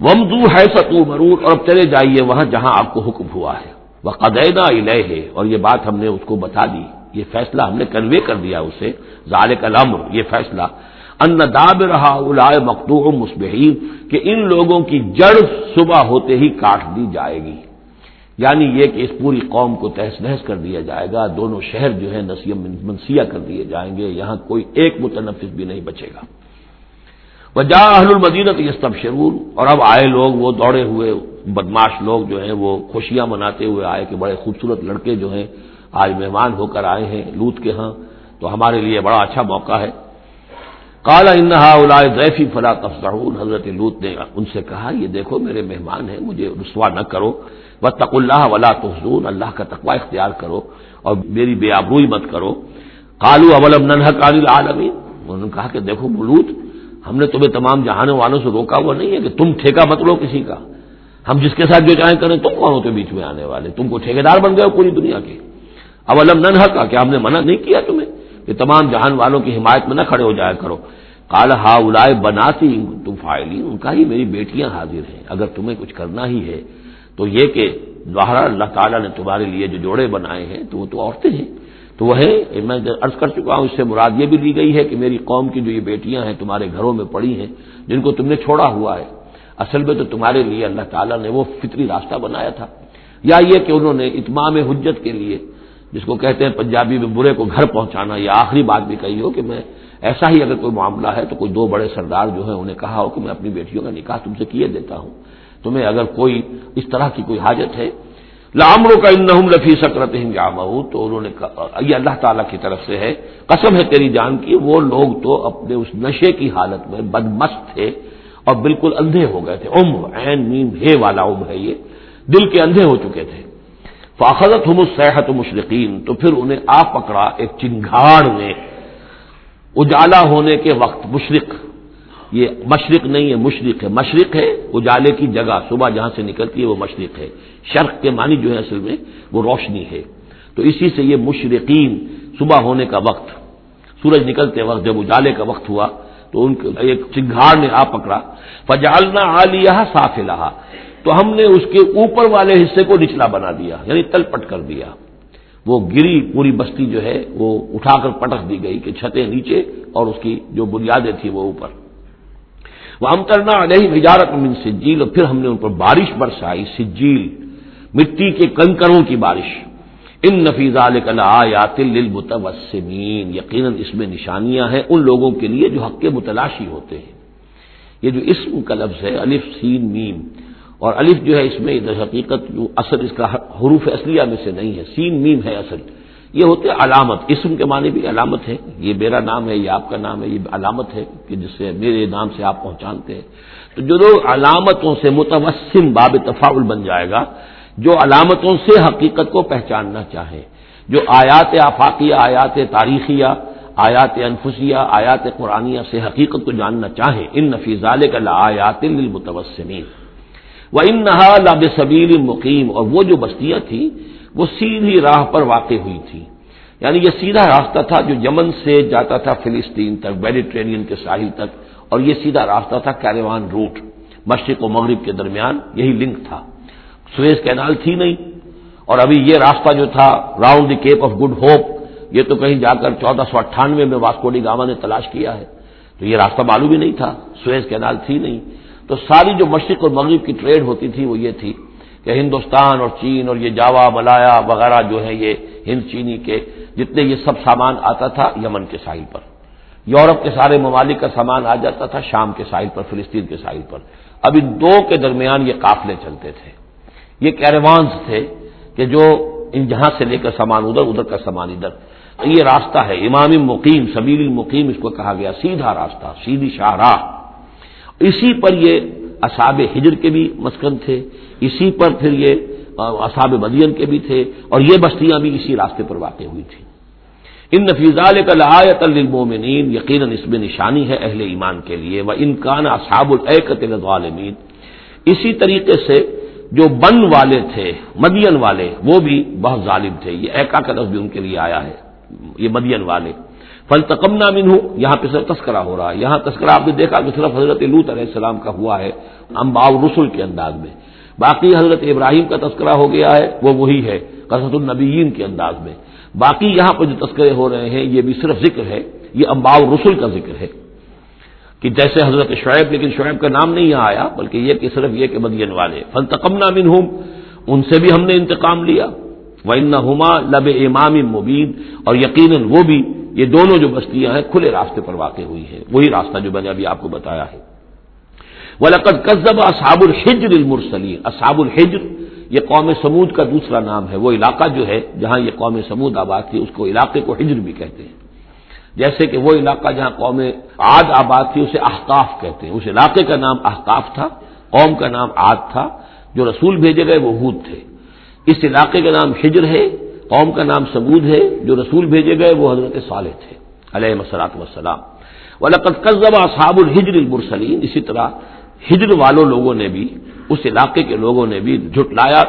ومزو ہے ستو مرور اور اب چلے جائیے وہاں جہاں آپ کو حکم ہوا ہے۔ وہ قدیدہ الہ ہے اور یہ بات ہم نے اس کو بتا دی۔ یہ فیصلہ ہم نے کنوے کر دیا اسے۔ ظال الامر یہ فیصلہ۔ ان داب رہا الائے مقدوع مصبحین کہ ان لوگوں کی جڑ صبح ہوتے ہی کاٹ دی جائے گی۔ یعنی یہ کہ اس پوری قوم کو تحس نحس کر دیا جائے گا۔ دونوں شہر جو ہے نسیم منسیہ کر دیے جائیں گے۔ یہاں کوئی ایک متنفذ بھی نہیں بچے گا۔ وجہ اہل المدینت یہ اور اب آئے لوگ، وہ دوڑے ہوئے بدماش لوگ جو ہیں، وہ خوشیاں مناتے ہوئے آئے کہ بڑے خوبصورت لڑکے جو ہیں، آج مہمان ہو کر آئے ہیں لوت کے ہاں تو ہمارے لیے بڑا اچھا موقع ہے۔ کالا انہا ضیفی فلا تفصاح حضرت لوت نے ان سے کہا، یہ دیکھو میرے مہمان ہیں، مجھے رسوا نہ کرو۔ و تق اللہ ولا تحزون اللہ کا تقوا اختیار کرو اور میری بے آبروئی مت کرو۔ کالو اولم ننہ کال عالمی انہوں نے کہا کہ دیکھو بلوت ہم نے تمہیں تمام جہانوں والوں سے روکا ہوا نہیں ہے کہ تم ٹھیکہ مت لو کسی کا۔ ہم جس کے ساتھ جو چاہیں کریں، تم کون ہوتے بیچ میں آنے والے۔ تم کو ٹھیکیدار بن گئے ہو پوری دنیا کے۔ اولم ننہ کا کہ ہم نے منع نہیں کیا تمہیں کہ تمام جہان والوں کی حمایت میں نہ کھڑے ہو جایا کرو؟ کال ہا اولائے بناتی تم فائلی ان کا ہی میری بیٹیاں حاضر ہیں۔ اگر تمہیں کچھ کرنا ہی ہے تو یہ کہ ظاہر اللہ تعالیٰ نے تمہارے لیے جو جوڑے بنائے ہیں، تو وہ تو عورتیں ہیں۔ تو وہ میں عرض کر چکا ہوں، اس سے مراد یہ بھی دی گئی ہے کہ میری قوم کی جو یہ بیٹیاں ہیں، تمہارے گھروں میں پڑی ہیں، جن کو تم نے چھوڑا ہوا ہے۔ اصل میں تو تمہارے لیے اللہ تعالیٰ نے وہ فطری راستہ بنایا تھا۔ یا یہ کہ انہوں نے اتمام حجت کے لیے، جس کو کہتے ہیں پنجابی میں برے کو گھر پہنچانا یا آخری بات بھی کہی ہو کہ میں ایسا ہی اگر کوئی معاملہ ہے تو کوئی دو بڑے سردار جو ہیں انہیں کہا ہو کہ میں اپنی بیٹیوں کا نکاح تم سے کیے دیتا ہوں۔ تمہیں اگر کوئی اس طرح کی کوئی حاجت ہے لامروں کا ان لفی سکرت تو انہوں نے یہ اللہ تعالیٰ کی طرف سے ہے، قسم ہے تیری جان کی، وہ لوگ تو اپنے اس نشے کی حالت میں بدمست تھے اور بالکل اندھے ہو گئے تھے۔ ام عین نیم ہے والا ام ہے یہ۔ دل کے اندھے ہو چکے تھے۔ فاخذت ہم صحت مشرقین، تو پھر انہیں آ پکڑا ایک چنگاڑ نے اجالا ہونے کے وقت مشرق یہ مشرق نہیں ہے، مشرق ہے۔ مشرق ہے اجالے کی جگہ، صبح جہاں سے نکلتی ہے وہ مشرق ہے۔ شرق کے معنی جو ہے اصل میں وہ روشنی ہے۔ تو اسی سے یہ مشرقین صبح ہونے کا وقت، سورج نکلتے وقت جب اجالے کا وقت ہوا، تو ان ایک چنگاڑ نے آ پکڑا۔ فجالنا آ لیا صاف لہا تو ہم نے اس کے اوپر والے حصے کو نچلا بنا دیا یعنی تل پٹ کر دیا۔ وہ گری پوری بستی جو ہے، وہ اٹھا کر پٹک دی گئی کہ چھتیں نیچے اور اس کی جو بنیادیں تھیں وہ اوپر۔ وہ ہم کرنا نہیں ہجارت من سجیل اور پھر ہم نے ان پر بارش برسائی، سجیل، مٹی کے کنکروں کی بارش۔ ان نفیز للمتوسمین یقیناً اس میں نشانیاں ہیں ان لوگوں کے لیے جو حق کے متلاشی ہوتے ہیں۔ یہ جو اسم کا لفظ ہے، الف، سین، میم۔ اور الف جو ہے اس میں حقیقت جو اصل اس کا حروف اصلیہ میں سے نہیں ہے۔ سین، میم ہے اصل۔ یہ ہوتے علامت، اسم کے معنی بھی علامت ہے۔ یہ میرا نام ہے، یہ آپ کا نام ہے، یہ علامت ہے کہ جس سے میرے نام سے آپ پہچانتے ہیں۔ تو جو لوگ علامتوں سے متوسم باب تفاول بن جائے گا، جو علامتوں سے حقیقت کو پہچاننا چاہے، جو آیات آفاقیہ، آیات تاریخیہ، آیات انفسیہ، آیات قرآنیہ سے حقیقت کو جاننا چاہیں ان نفیز کا آیات للمتوسمین۔ وہ ان نہا لاب صبیر مقیم اور وہ جو بستیاں تھیں وہ سیدھی راہ پر واقع ہوئی تھی۔ یعنی یہ سیدھا راستہ تھا جو یمن سے جاتا تھا فلسطین تک، میڈیٹرینین کے ساحل تک، اور یہ سیدھا راستہ تھا کیروان روٹ۔ مشرق و مغرب کے درمیان یہی لنک تھا۔ سویز کینال تھی نہیں۔ اور ابھی یہ راستہ جو تھا، round the Cape of Good Hope, یہ تو کہیں جا کر چودہ سو اٹھانوے میں واسکوڈی گاما نے تلاش کیا ہے۔ تو یہ راستہ معلوم ہی نہیں تھا، سویز کینال تھی نہیں۔ تو ساری جو مشرق اور مغرب کی ٹریڈ ہوتی تھی وہ یہ تھی۔ کہ ہندوستان اور چین اور یہ جاوا ملایا وغیرہ جو ہے یہ ہند چینی کے جتنے یہ سب سامان آتا تھا یمن کے ساحل پر۔ یورپ کے سارے ممالک کا سامان آ جاتا تھا شام کے ساحل پر، فلسطین کے ساحل پر۔ اب ان دو کے درمیان یہ قافلے چلتے تھے۔ یہ کیروانس تھے کہ جو ان جہاں سے لے کر سامان ادھر ادھر کا سامان ادھر۔ یہ راستہ ہے، امام مقیم سبیر المقیم اس کو کہا گیا، سیدھا راستہ، سیدھی شاہراہ۔ اسی پر یہ اصاب ہجر کے بھی مسکن تھے۔ اسی پر پھر یہ اصاب مدین کے بھی تھے اور یہ بستیاں بھی اسی راستے پر واقع ہوئی تھیں۔ ان نفیزال کا لایت المومنین یقیناً اس میں نشانی ہے اہل ایمان کے لیے۔ وہ انکان اصحاب العقت العالمین اسی طریقے سے جو بن والے تھے، مدین والے، وہ بھی بہت ظالم تھے۔ یہ ایکا کا لفظ بھی ان کے لیے آیا ہے، یہ مدین والے۔ فل تکم نامن ہوں یہاں پہ صرف تذکرہ ہو رہا ہے۔ یہاں تذکرہ آپ نے دیکھا کہ صرف حضرت لوت علیہ السلام کا ہوا ہے امباؤ رسول کے انداز میں۔ باقی حضرت ابراہیم کا تذکرہ ہو گیا ہے، وہ وہی ہے قصط النبیین کے انداز میں۔ باقی یہاں پر جو تذکرے ہو رہے ہیں، یہ بھی صرف ذکر ہے، یہ امباؤ رسول کا ذکر ہے۔ کہ جیسے حضرت شعیب، لیکن شعیب کا نام نہیں یہاں آیا، بلکہ یہ کہ صرف یہ کہ مدین والے۔ فن تقم ان سے بھی ہم نے انتقام لیا۔ وہ ان ہما لب امام مبین اور یقیناً وہ بھی، یہ دونوں جو بستیاں ہیں، کھلے راستے پر واقع ہوئی ہیں۔ وہی راستہ جو میں نے ابھی آپ کو بتایا ہے۔ وہ لقد قصب اصحاب الحجر المرسلین اصحاب الحجر، یہ قوم سمود کا دوسرا نام ہے۔ وہ علاقہ جو ہے، جہاں یہ قوم سمود آباد تھی، اس کو علاقے کو ہجر بھی کہتے ہیں۔ جیسے کہ وہ علاقہ جہاں قوم عاد آباد تھی، اسے احقاف کہتے ہیں۔ اس علاقے کا نام احقاف تھا، قوم کا نام عاد تھا۔ جو رسول بھیجے گئے، وہ ہود تھے۔ اس علاقے کا نام ہجر ہے، قوم کا نام سبود ہے۔ جو رسول بھیجے گئے، وہ حضرت صالح تھے، علیہ مسلاط وسلام ولقت قزبہ صاب الحجر المرسلین اسی طرح ہجر والوں لوگوں نے بھی، اس علاقے کے لوگوں نے بھی جھٹلایا،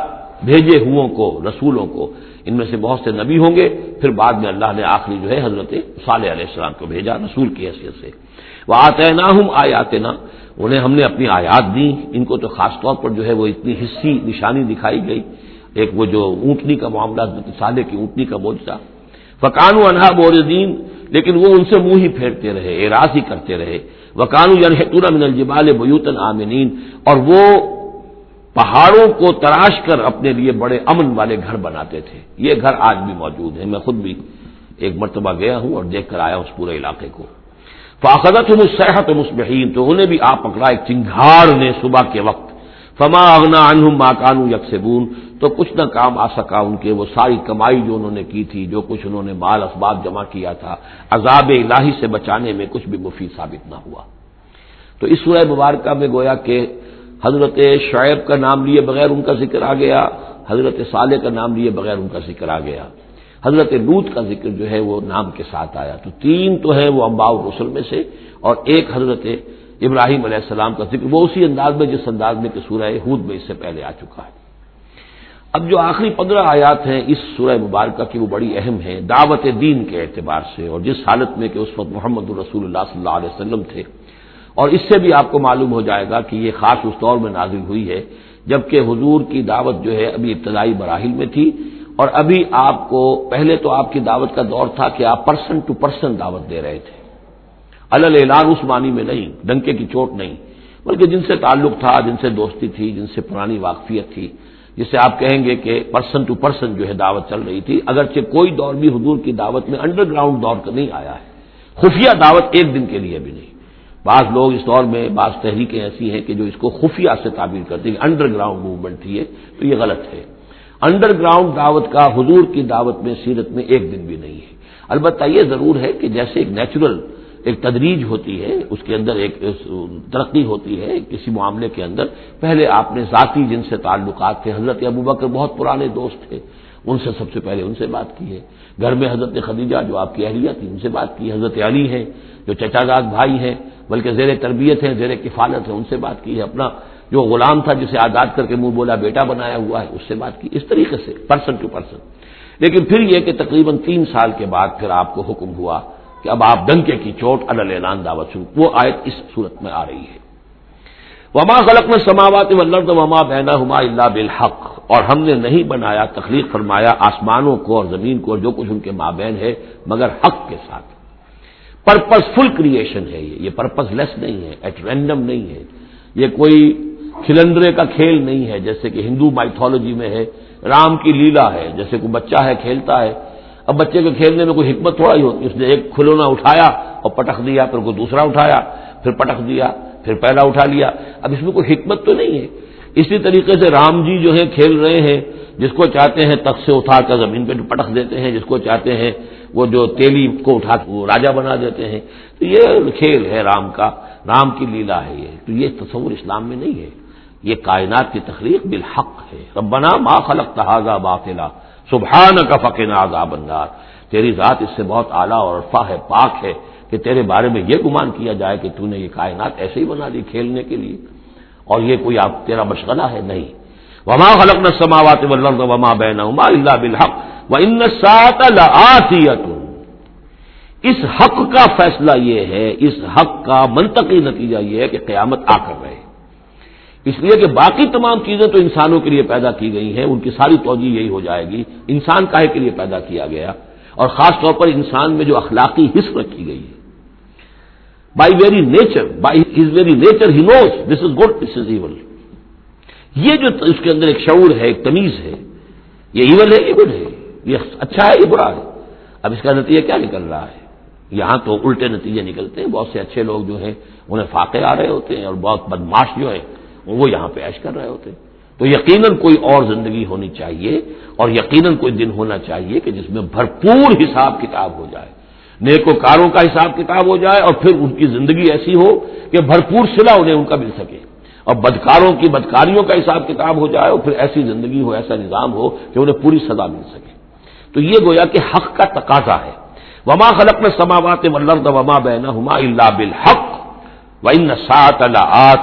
بھیجے ہو کو، رسولوں کو۔ ان میں سے بہت سے نبی ہوں گے، پھر بعد میں اللہ نے آخری جو ہے حضرت صالح علیہ السلام کو بھیجا، رسول کی حیثیت سے۔ وہ آتے نہ ہوں آیات نہ انہیں ہم نے اپنی آیات دی، ان کو تو خاص طور پر جو ہے وہ اتنی حصی، نشانی دکھائی گئی۔ ایک وہ جو اونٹنی کا معاملہ صالح کی اونٹنی کا بوجھ فقان و انہا بوردین لیکن وہ ان سے منہ ہی پھیرتے رہے، اعراض ہی کرتے رہے۔ وکانو یعنی من الجبال بیوتن آمنین، اور وہ پہاڑوں کو تراش کر اپنے لیے بڑے امن والے گھر بناتے تھے۔ یہ گھر آج بھی موجود ہے۔ میں خود بھی ایک مرتبہ گیا ہوں اور دیکھ کر آیا اس پورے علاقے کو۔ فاخذت ہوں صحت مسبحین تو انہیں بھی آپ پکڑا۔ ایک چنگھاڑ نے صبح کے وقت فما اغنا انہم ماکانو یکسبون تو کچھ نہ کام آ سکا ان کے، وہ ساری کمائی جو انہوں نے کی تھی، جو کچھ انہوں نے مال اسباب جمع کیا تھا، عذاب الہی سے بچانے میں کچھ بھی مفید ثابت نہ ہوا۔ تو اس سورہ مبارکہ میں گویا کہ حضرت شعیب کا نام لیے بغیر ان کا ذکر آ گیا، حضرت صالح کا نام لیے بغیر ان کا ذکر آ گیا۔ حضرت لوت کا ذکر جو ہے وہ نام کے ساتھ آیا۔ تو تین تو ہے وہ امباؤ رسول میں سے اور ایک حضرت ابراہیم علیہ السلام کا ذکر، وہ اسی انداز میں جس انداز میں کہ سورہ ہود میں اس سے پہلے آ چکا ہے۔ اب جو آخری پندرہ آیات ہیں اس سورہ مبارکہ کی وہ بڑی اہم ہیں، دعوت دین کے اعتبار سے، اور جس حالت میں کہ اس وقت محمد الرسول اللہ صلی اللہ علیہ وسلم تھے۔ اور اس سے بھی آپ کو معلوم ہو جائے گا کہ یہ خاص اس دور میں نازل ہوئی ہے، جبکہ حضور کی دعوت جو ہے ابھی ابتدائی مراحل میں تھی۔ اور ابھی آپ کو، پہلے تو آپ کی دعوت کا دور تھا کہ آپ پرسن ٹو پرسن دعوت دے رہے تھے۔ الل اعلان اس معنی میں نہیں، ڈنکے کی چوٹ نہیں، بلکہ جن سے تعلق تھا، جن سے دوستی تھی، جن سے پرانی واقفیت تھی، جسے آپ کہیں گے کہ پرسن ٹو پرسن جو ہے دعوت چل رہی تھی، اگرچہ کوئی دور بھی حضور کی دعوت میں انڈر گراؤنڈ دور کا نہیں آیا ہے۔ خفیہ دعوت ایک دن کے لیے بھی نہیں۔ بعض لوگ اس دور میں، بعض تحریکیں ایسی ہیں کہ جو اس کو خفیہ سے تعبیر کرتی ہیں، انڈر گراؤنڈ موومنٹ تھی تو یہ غلط ہے۔ انڈر گراؤنڈ دعوت کا حضور کی دعوت میں، سیرت میں ایک دن بھی نہیں ہے۔ البتہ یہ ضرور ہے کہ جیسے ایک نیچرل ایک تدریج ہوتی ہے، اس کے اندر ایک ترقی ہوتی ہے، کسی معاملے کے اندر۔ پہلے آپ نے ذاتی جن سے تعلقات تھے، حضرت ابو بکر بہت پرانے دوست تھے، ان سے سب سے پہلے ان سے بات کی ہے۔ گھر میں حضرت خدیجہ، جو آپ کی اہلیہ تھی، ان سے بات کی حضرت علی ہیں، جو چچا داد بھائی ہیں، بلکہ زیر تربیت ہیں، زیر کفالت ہے ان سے بات کی ہے۔ اپنا جو غلام تھا، جسے آزاد کر کے منہ بولا بیٹا بنایا ہوا ہے، اس سے بات کی۔ اس طریقے سے پرسن ٹو پرسن لیکن پھر یہ کہ تقریباً تین سال کے بعد پھر آپ کو حکم ہوا کہ اب آپ ڈنکے کی چوٹ اعلان دعوت شروع وہ آیت اس صورت میں آ رہی ہے۔ وما غلط میں سماوات وما بینا ہما اللہ بالحق۔ اور ہم نے نہیں بنایا، تخلیق فرمایا آسمانوں کو اور زمین کو اور جو کچھ ان کے مابین ہے، مگر حق کے ساتھ۔ پرپز فل کریشن ہے یہ۔ یہ پرپز لیس نہیں ہے، ایٹ رینڈم نہیں ہے۔ یہ کوئی کھلندرے کا کھیل نہیں ہے، جیسے کہ ہندو مائتھولوجی میں ہے، رام کی لیلا ہے، جیسے کوئی بچہ ہے، کھیلتا ہے۔ اب بچے کے کھیلنے میں کوئی حکمت تھوڑا ہی ہوتی اس نے ایک کھلونا اٹھایا اور پٹک دیا، پھر کوئی دوسرا اٹھایا، پھر پٹک دیا، پھر پہلا اٹھا لیا۔ اب اس میں کوئی حکمت تو نہیں ہے۔ اسی طریقے سے رام جی جو ہے کھیل رہے ہیں، جس کو چاہتے ہیں تخت سے اٹھا کر زمین پہ پٹک دیتے ہیں، جس کو چاہتے ہیں وہ جو تیلی کو اٹھا وہ راجا بنا دیتے ہیں۔ تو یہ کھیل ہے رام کا، رام کی لیلا ہے یہ۔ تو یہ تصور اسلام میں نہیں ہے۔ یہ کائنات کی تخلیق بالحق ہے۔ ربنا ما خلق تحاظہ باطلا۔ سبحان کا فقین عذاب النار۔ تیری ذات اس سے بہت اعلیٰ اور عرفا ہے پاک ہے کہ تیرے بارے میں یہ گمان کیا جائے کہ تو نے یہ کائنات ایسے ہی بنا دی کھیلنے کے لیے۔ اور یہ کوئی آپ تیرا مشغلہ ہے؟ نہیں۔ وما خلق نہ سماوات وما بین اللہ بالحق و ان سات اس حق کا فیصلہ یہ ہے، اس حق کا منطقی نتیجہ یہ ہے کہ قیامت آ کر رہے۔ اس لیے کہ باقی تمام چیزیں تو انسانوں کے لیے پیدا کی گئی ہیں، ان کی ساری توجہ یہی ہو جائے گی۔ انسان کاہے کے لیے پیدا کیا گیا؟ اور خاص طور پر انسان میں جو اخلاقی حص رکھی گئی ہے۔ By very nature by his very nature he knows this is good this is even یہ جو اس کے اندر ایک شعور ہے، ایک تمیز ہے، یہ ایون ہے، یہ گڈ ہے، یہ اچھا ہے، یہ برا ہے۔ اب اس کا نتیجہ کیا نکل رہا ہے؟ یہاں تو الٹے نتیجے نکلتے ہیں۔ بہت سے اچھے لوگ جو ہیں، انہیں فاقے آ رہے ہوتے ہیں اور بہت بدماش جو ہے وہ یہاں پہ عیش کر رہے ہوتے تو یقیناً کوئی اور زندگی ہونی چاہیے اور یقیناً کوئی دن ہونا چاہیے کہ جس میں بھرپور حساب کتاب ہو جائے نیک و کاروں کا حساب کتاب ہو جائے اور پھر ان کی زندگی ایسی ہو کہ بھرپور سلا انہیں ان کا مل سکے اور بدکاروں کی بدکاریوں کا حساب کتاب ہو جائے اور پھر ایسی زندگی ہو، ایسا نظام ہو کہ انہیں پوری سزا مل سکے۔ تو یہ گویا کہ حق کا تقاضا ہے۔ وما خلق میں سماوات وما بینا ہما اللہ بالحق و ان سات اللہ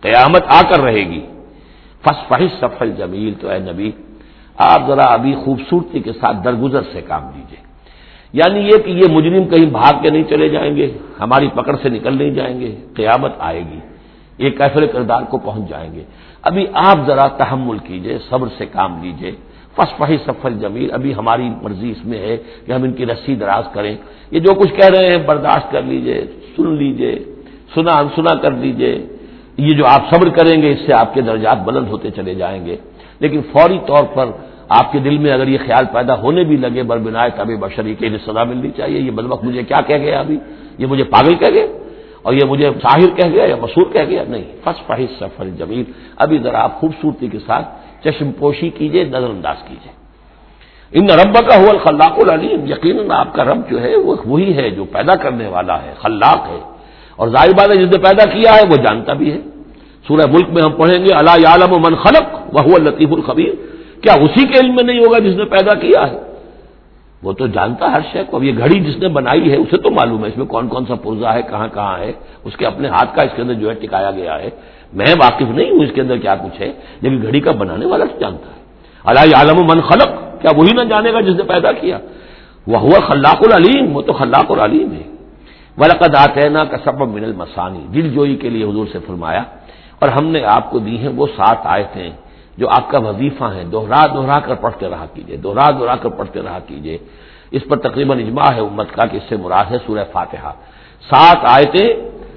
قیامت آ کر رہے گی۔ فس فحش سفل جمیل تو اے نبی، آپ ذرا ابھی خوبصورتی کے ساتھ درگزر سے کام لیجیے یعنی یہ کہ یہ مجرم کہیں بھاگ کے نہیں چلے جائیں گے، ہماری پکڑ سے نکل نہیں جائیں گے، قیامت آئے گی۔ یہ کیفر کردار کو پہنچ جائیں گے۔ ابھی آپ ذرا تحمل کیجیے، صبر سے کام لیجیے۔ فس فہی سفل جمیل ابھی ہماری مرضی اس میں ہے کہ ہم ان کی رسی دراز کریں۔ یہ جو کچھ کہہ رہے ہیں، برداشت کر لیجیے، سن لیجیے، سنا سنا کر لیجیے۔ یہ جو آپ صبر کریں گے، اس سے آپ کے درجات بلند ہوتے چلے جائیں گے۔ لیکن فوری طور پر آپ کے دل میں اگر یہ خیال پیدا ہونے بھی لگے بر بنائے تب بشری کے لیے سزا ملنی چاہیے۔ یہ بدبخ مجھے کیا کہہ گیا ابھی؟ یہ مجھے پاگل کہہ گئے اور یہ مجھے شاہر کہہ گیا یا مسور کہہ گیا؟ نہیں۔ فس فحش سفر جمیل ابھی ذرا آپ خوبصورتی کے ساتھ چشم پوشی کیجیے نظر انداز کیجیے ان رب کا ہو الخلاق العلیم۔ یقیناً آپ کا رب جو ہے، وہ وہی ہے جو پیدا کرنے والا ہے، خلاق ہے۔ اور ظاہر بات ہے جس نے پیدا کیا ہے وہ جانتا بھی ہے۔ سورہ ملک میں ہم پڑھیں گے اللہ عالم و من خلق وہ لطیف الخبیر کیا اسی کے علم میں نہیں ہوگا جس نے پیدا کیا ہے؟ وہ تو جانتا ہر شے کو۔ اب یہ گھڑی جس نے بنائی ہے، اسے تو معلوم ہے اس میں کون کون سا پرزا ہے کہاں کہاں ہے۔ اس کے اپنے ہاتھ کا اس کے اندر جو ہے ٹکایا گیا ہے۔ میں واقف نہیں ہوں اس کے اندر کیا کچھ ہے لیکن گھڑی کا بنانے والا تو جانتا ہے۔ اللہ عالم و من خلق کیا وہی نہ جانے گا جس نے پیدا کیا۔ وہ ہوا خلاق العلیم، وہ تو خلاق العلیم ہے۔ ولقد آتینا کا سبب من المسانی دل جوئی کے لیے حضور سے فرمایا، اور ہم نے آپ کو دی ہیں وہ سات آیتیں جو آپ کا وظیفہ ہے دوہرا دوہرا کر پڑھتے رہا کیجیے دوہرا دوہرا کر پڑھتے رہا کیجیے اس پر تقریباً اجماع ہے امت کا کہ اس سے مراد ہے سورہ فاتحہ۔ سات آیتیں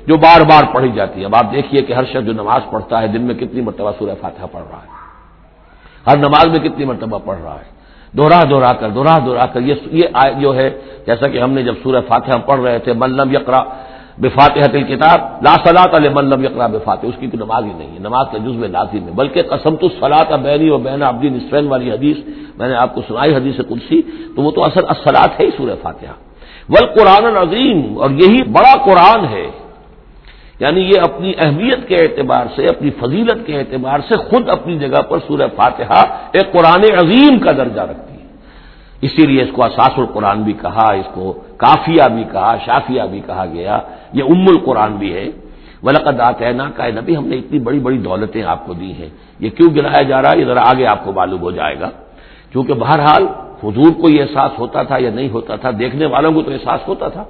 جو بار بار پڑھی جاتی ہیں۔ اب آپ دیکھیے کہ ہر شخص جو نماز پڑھتا ہے، دن میں کتنی مرتبہ سورہ فاتحہ پڑھ رہا ہے۔ ہر نماز میں کتنی مرتبہ پڑھ رہا ہے۔ دوہرا دوہرا کر دوہرا دوہرا کر۔ یہ جو ہے، جیسا کہ ہم نے جب سورہ فاتحہ پڑھ رہے تھے ملم یقرا بفاتح کتاب لا صلاح علیہ ملم یقرا بفاتح اس کی تو نماز ہی نہیں ہے۔ نماز کا جزو لازم ہے۔ بلکہ قسم تو صلاح بینی و بین عبدی نسفین والی حدیث، میں نے آپ کو سنائی حدیث قدسی، تو وہ تو اصل اصلاط ہے ہی سورہ فاتحہ۔ ول قرآن عظیم اور یہی بڑا قرآن ہے۔ یعنی یہ اپنی اہمیت کے اعتبار سے، اپنی فضیلت کے اعتبار سے خود اپنی جگہ پر سورہ فاتحہ ایک قرآن عظیم کا درجہ رکھتی ہے۔ اسی لیے اس کو اساس القرآن بھی کہا، اس کو کافیہ بھی کہا، شافیہ بھی کہا گیا۔ یہ ام القرآن بھی ہے۔ ولقد آتے نا کا نبی، ہم نے اتنی بڑی بڑی دولتیں آپ کو دی ہیں۔ یہ کیوں گرایا جا رہا ہے؟ یہ ذرا آگے آپ کو معلوم ہو جائے گا۔ کیونکہ بہرحال حضور کو یہ احساس ہوتا تھا یا نہیں ہوتا تھا، دیکھنے والوں کو تو احساس ہوتا تھا۔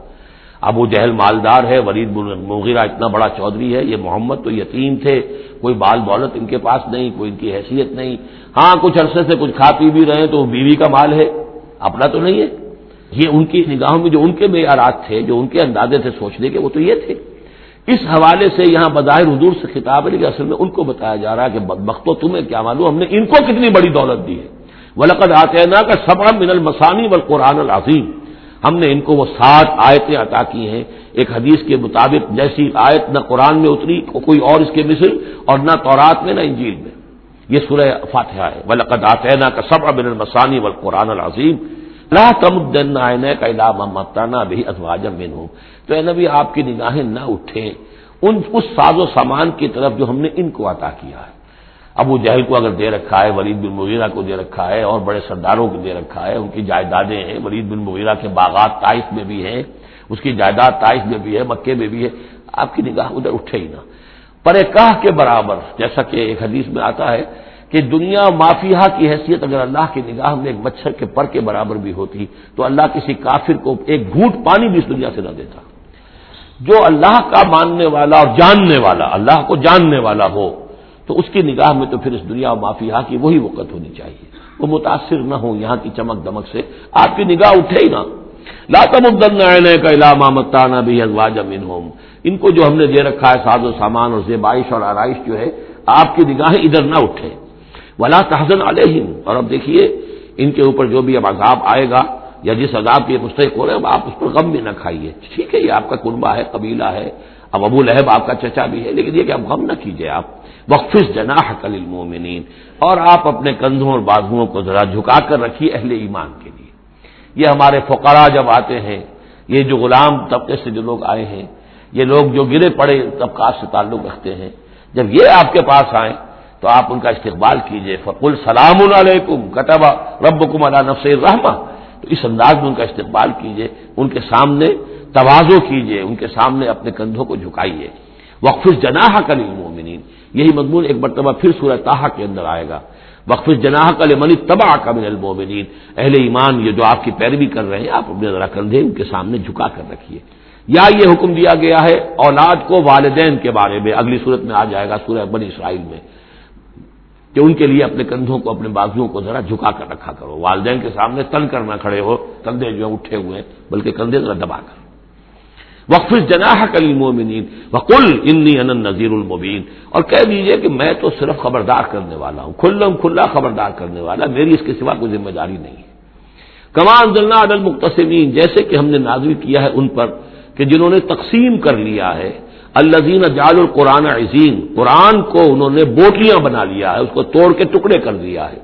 ابو جہل مالدار ہے، ولید مغیرہ اتنا بڑا چودھری ہے، یہ محمد تو یتیم تھے، کوئی بال دولت ان کے پاس نہیں، کوئی ان کی حیثیت نہیں۔ ہاں کچھ عرصے سے کچھ کھا پی بھی رہے تو بیوی کا مال ہے، اپنا تو نہیں ہے۔ یہ ان کی نگاہوں میں جو ان کے معیارات تھے، جو ان کے اندازے تھے سوچنے کے، وہ تو یہ تھے۔ اس حوالے سے یہاں بظاہر حضور سے خطاب ہے، لیکن اصل میں ان کو بتایا جا رہا ہے کہ بختو تمہیں کیا معلوم، ہم نے ان کو کتنی بڑی دولت دی ہے۔ ولقد آتے نا کا سب من المسانی و قرآن العظیم ہم نے ان کو وہ سات آیتیں عطا کی ہیں۔ ایک حدیث کے مطابق جیسی آیت نہ قرآن میں اتری کوئی اور اس کے مثل اور نہ تورات میں، نہ انجیل میں۔ یہ سورہ فاتحہ ہے۔ ولقد آتے کا سب من المسانی و قرآن العظیم لا تمدن کا علام متانا بھی ازواجم من ہوں تو اے نبی، آپ کی نگاہیں نہ اٹھیں۔ ان، اس ساز و سامان کی طرف جو ہم نے ان کو عطا کیا ہے۔ ابو جہل کو اگر دے رکھا ہے، ولید بن مغیرہ کو دے رکھا ہے، اور بڑے سرداروں کو دے رکھا ہے، ان کی جائیدادیں ہیں۔ ولید بن مغیرہ کے باغات تائف میں بھی ہیں، اس کی جائیداد تائف میں بھی ہے، مکے میں بھی ہے۔ آپ کی نگاہ ادھر اٹھے ہی نہ۔ پر کاہ کے برابر، جیسا کہ ایک حدیث میں آتا ہے کہ دنیا مافیہ کی حیثیت اگر اللہ کی نگاہ میں ایک مچھر کے پر کے برابر بھی ہوتی، تو اللہ کسی کافر کو ایک گھوٹ پانی بھی اس دنیا سے نہ دیتا۔ جو اللہ کا ماننے والا اور جاننے والا، اللہ کو جاننے والا ہو تو اس کی نگاہ میں تو پھر اس دنیا مافیا کی وہی وقت ہونی چاہیے۔ وہ متاثر نہ ہو یہاں کی چمک دمک سے۔ آپ کی نگاہ اٹھے ہی نہ۔ لاتم الدن کا علامہ متانہ بھی ازواج امین ہوم ان کو جو ہم نے دے رکھا ہے ساز و سامان اور زیبائش اور آرائش جو ہے، آپ کی نگاہیں ادھر نہ اٹھے۔ ولا تحزن علیہم۔ اور اب دیکھیے، ان کے اوپر جو بھی اب عذاب آئے گا یا جس عذاب کے مستحق ہو رہے ہیں آپ اس پر غم بھی نہ کھائیے۔ ٹھیک ہے، یہ آپ کا کنبہ ہے، قبیلہ ہے۔ اب ابو لہب آپ کا چچا بھی ہے، لیکن یہ کہ اب غم نہ کیجیے آپ۔ وقفس جناح کل المومنین اور آپ اپنے کندھوں اور بازوؤں کو ذرا جھکا کر رکھیے اہل ایمان کے لیے۔ یہ ہمارے فقراء جب آتے ہیں، یہ جو غلام طبقے سے جو لوگ آئے ہیں، یہ لوگ جو گرے پڑے طبقات سے تعلق رکھتے ہیں، جب یہ آپ کے پاس آئیں تو آپ ان کا استقبال کیجیے فقل سلام علیکم کتبہ رب کم اللہ نفس رحمہ تو اس انداز میں ان کا استقبال کیجیے ان کے سامنے توازو کیجیے ان کے سامنے اپنے کندھوں کو جھکائیے۔ وقف جناح کل المومنین یہی مضمون ایک مرتبہ پھر سورہ تاہا کے اندر آئے گا۔ وقف جناح کل منی تباہ کا من المومنین اہل ایمان، یہ جو آپ کی پیروی کر رہے ہیں، آپ اپنے ذرا کندھے ان کے سامنے جھکا کر رکھیے۔ یا یہ حکم دیا گیا ہے اولاد کو والدین کے بارے میں، اگلی صورت میں آ جائے گا سورہ بنی اسرائیل میں، کہ ان کے لیے اپنے کندھوں کو، اپنے بازوؤں کو ذرا جھکا کر رکھا کرو۔ والدین کے سامنے تن کر نہ کھڑے ہو، کندھے جو ہیں، اٹھے ہوئے ہیں، بلکہ کندھے ذرا دبا کر۔ وقف جناح کلی مومنین وقل انی ان نذیر المبین اور کہہ دیجیے کہ میں تو صرف خبردار کرنے والا ہوں، کھلم کھلا خبردار کرنے والا، میری اس کے سوا کوئی ذمہ داری نہیں ہے۔ کمان ضلع عدل مختصمین جیسے کہ ہم نے نازل کیا ہے ان پر کہ جنہوں نے تقسیم کر لیا ہے الزین جال القرآن عظیم، قرآن کو انہوں نے بوٹلیاں بنا لیا ہے، اس کو توڑ کے ٹکڑے کر دیا ہے۔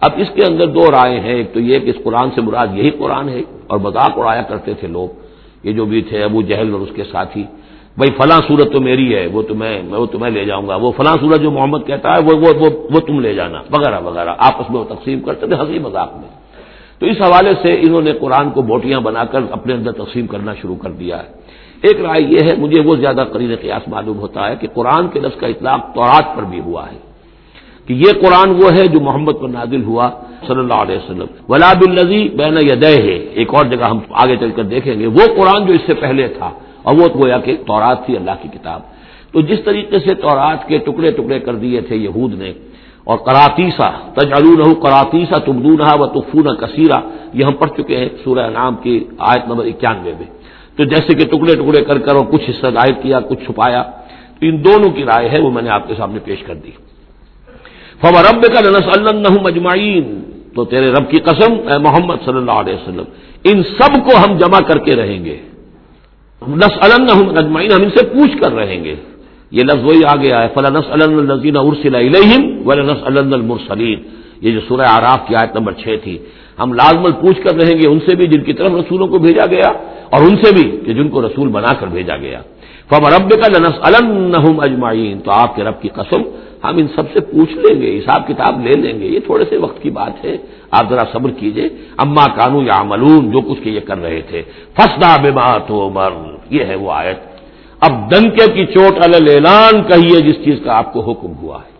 اب اس کے اندر دو رائے ہیں، ایک تو یہ کہ اس قرآن سے مراد یہی قرآن ہے اور مذاق اڑایا کرتے تھے لوگ یہ جو بھی تھے ابو جہل اور اس کے ساتھی بھائی فلاں صورت تو میری ہے وہ تمہیں وہ تمہیں لے جاؤں گا۔ وہ فلاں صورت جو محمد کہتا ہے وہ وہ, وہ, وہ تم لے جانا وغیرہ وغیرہ۔ آپس میں وہ تقسیم کرتے تھے ہنسی مذاق میں۔ تو اس حوالے سے انہوں نے قرآن کو بوٹیاں بنا کر اپنے اندر تقسیم کرنا شروع کر دیا ہے۔ ایک رائے یہ ہے مجھے وہ زیادہ قرین قیاس معلوم ہوتا ہے کہ قرآن کے لفظ کا اطلاق تورات پر بھی ہوا ہے۔ کہ یہ قرآن وہ ہے جو محمد پر نازل ہوا صلی اللہ علیہ وسلم. ولاب النزی بین یدہ ہے ایک اور جگہ ہم آگے چل کر دیکھیں گے. وہ قرآن جو اس سے پہلے تھا اور وہ گویا کہ تورات تھی، اللہ کی کتاب. تو جس طریقے سے تورات کے ٹکڑے ٹکڑے کر دیے تھے یہود نے، اور کراتیسا تجالون کراتیسا تمدون و تفون کثیرہ، یہ ہم پڑھ چکے ہیں سورہ نام کی آیت نمبر اکیانوے میں. تو جیسے کہ ٹکڑے ٹکڑے کر کر اور کچھ حصہ ظاہر کیا، کچھ چھپایا، تو ان دونوں کی رائے ہے، وہ میں نے آپ کے سامنے پیش کر دی. فو رب کا نس اللہ مجمعین تو تیرے رب کی قسم، اے محمد صلی اللہ علیہ وسلم، ان سب کو ہم جمع کر کے رہیں گے۔ نس اجمعین، ہم ان سے پوچھ کر رہیں گے۔ یہ لفظ وہی آ گیا ہے فلاں نس الزین ارسل ولا نس المرسلین۔ یہ جو سورہ آراف کی آیت نمبر چھ تھی۔ ہم لازمل پوچھ کر رہیں گے ان سے بھی، جن کی طرف رسولوں کو بھیجا گیا، اور ان سے بھی کہ جن کو رسول بنا کر بھیجا گیا۔ فب رب کا لنس الم اجمعین۔ تو آپ کے رب کی قسم ہم ان سب سے پوچھ لیں گے، حساب کتاب لے لیں گے، یہ تھوڑے سے وقت کی بات ہے، آپ ذرا صبر کیجیے۔ اما کانو یا ملون جو کچھ یہ کر رہے تھے۔ فسدا بے تو مر یہ ہے وہ آیت۔ اب دنکے کی چوٹ اعلان کہیے، جس چیز کا آپ کو حکم ہوا ہے۔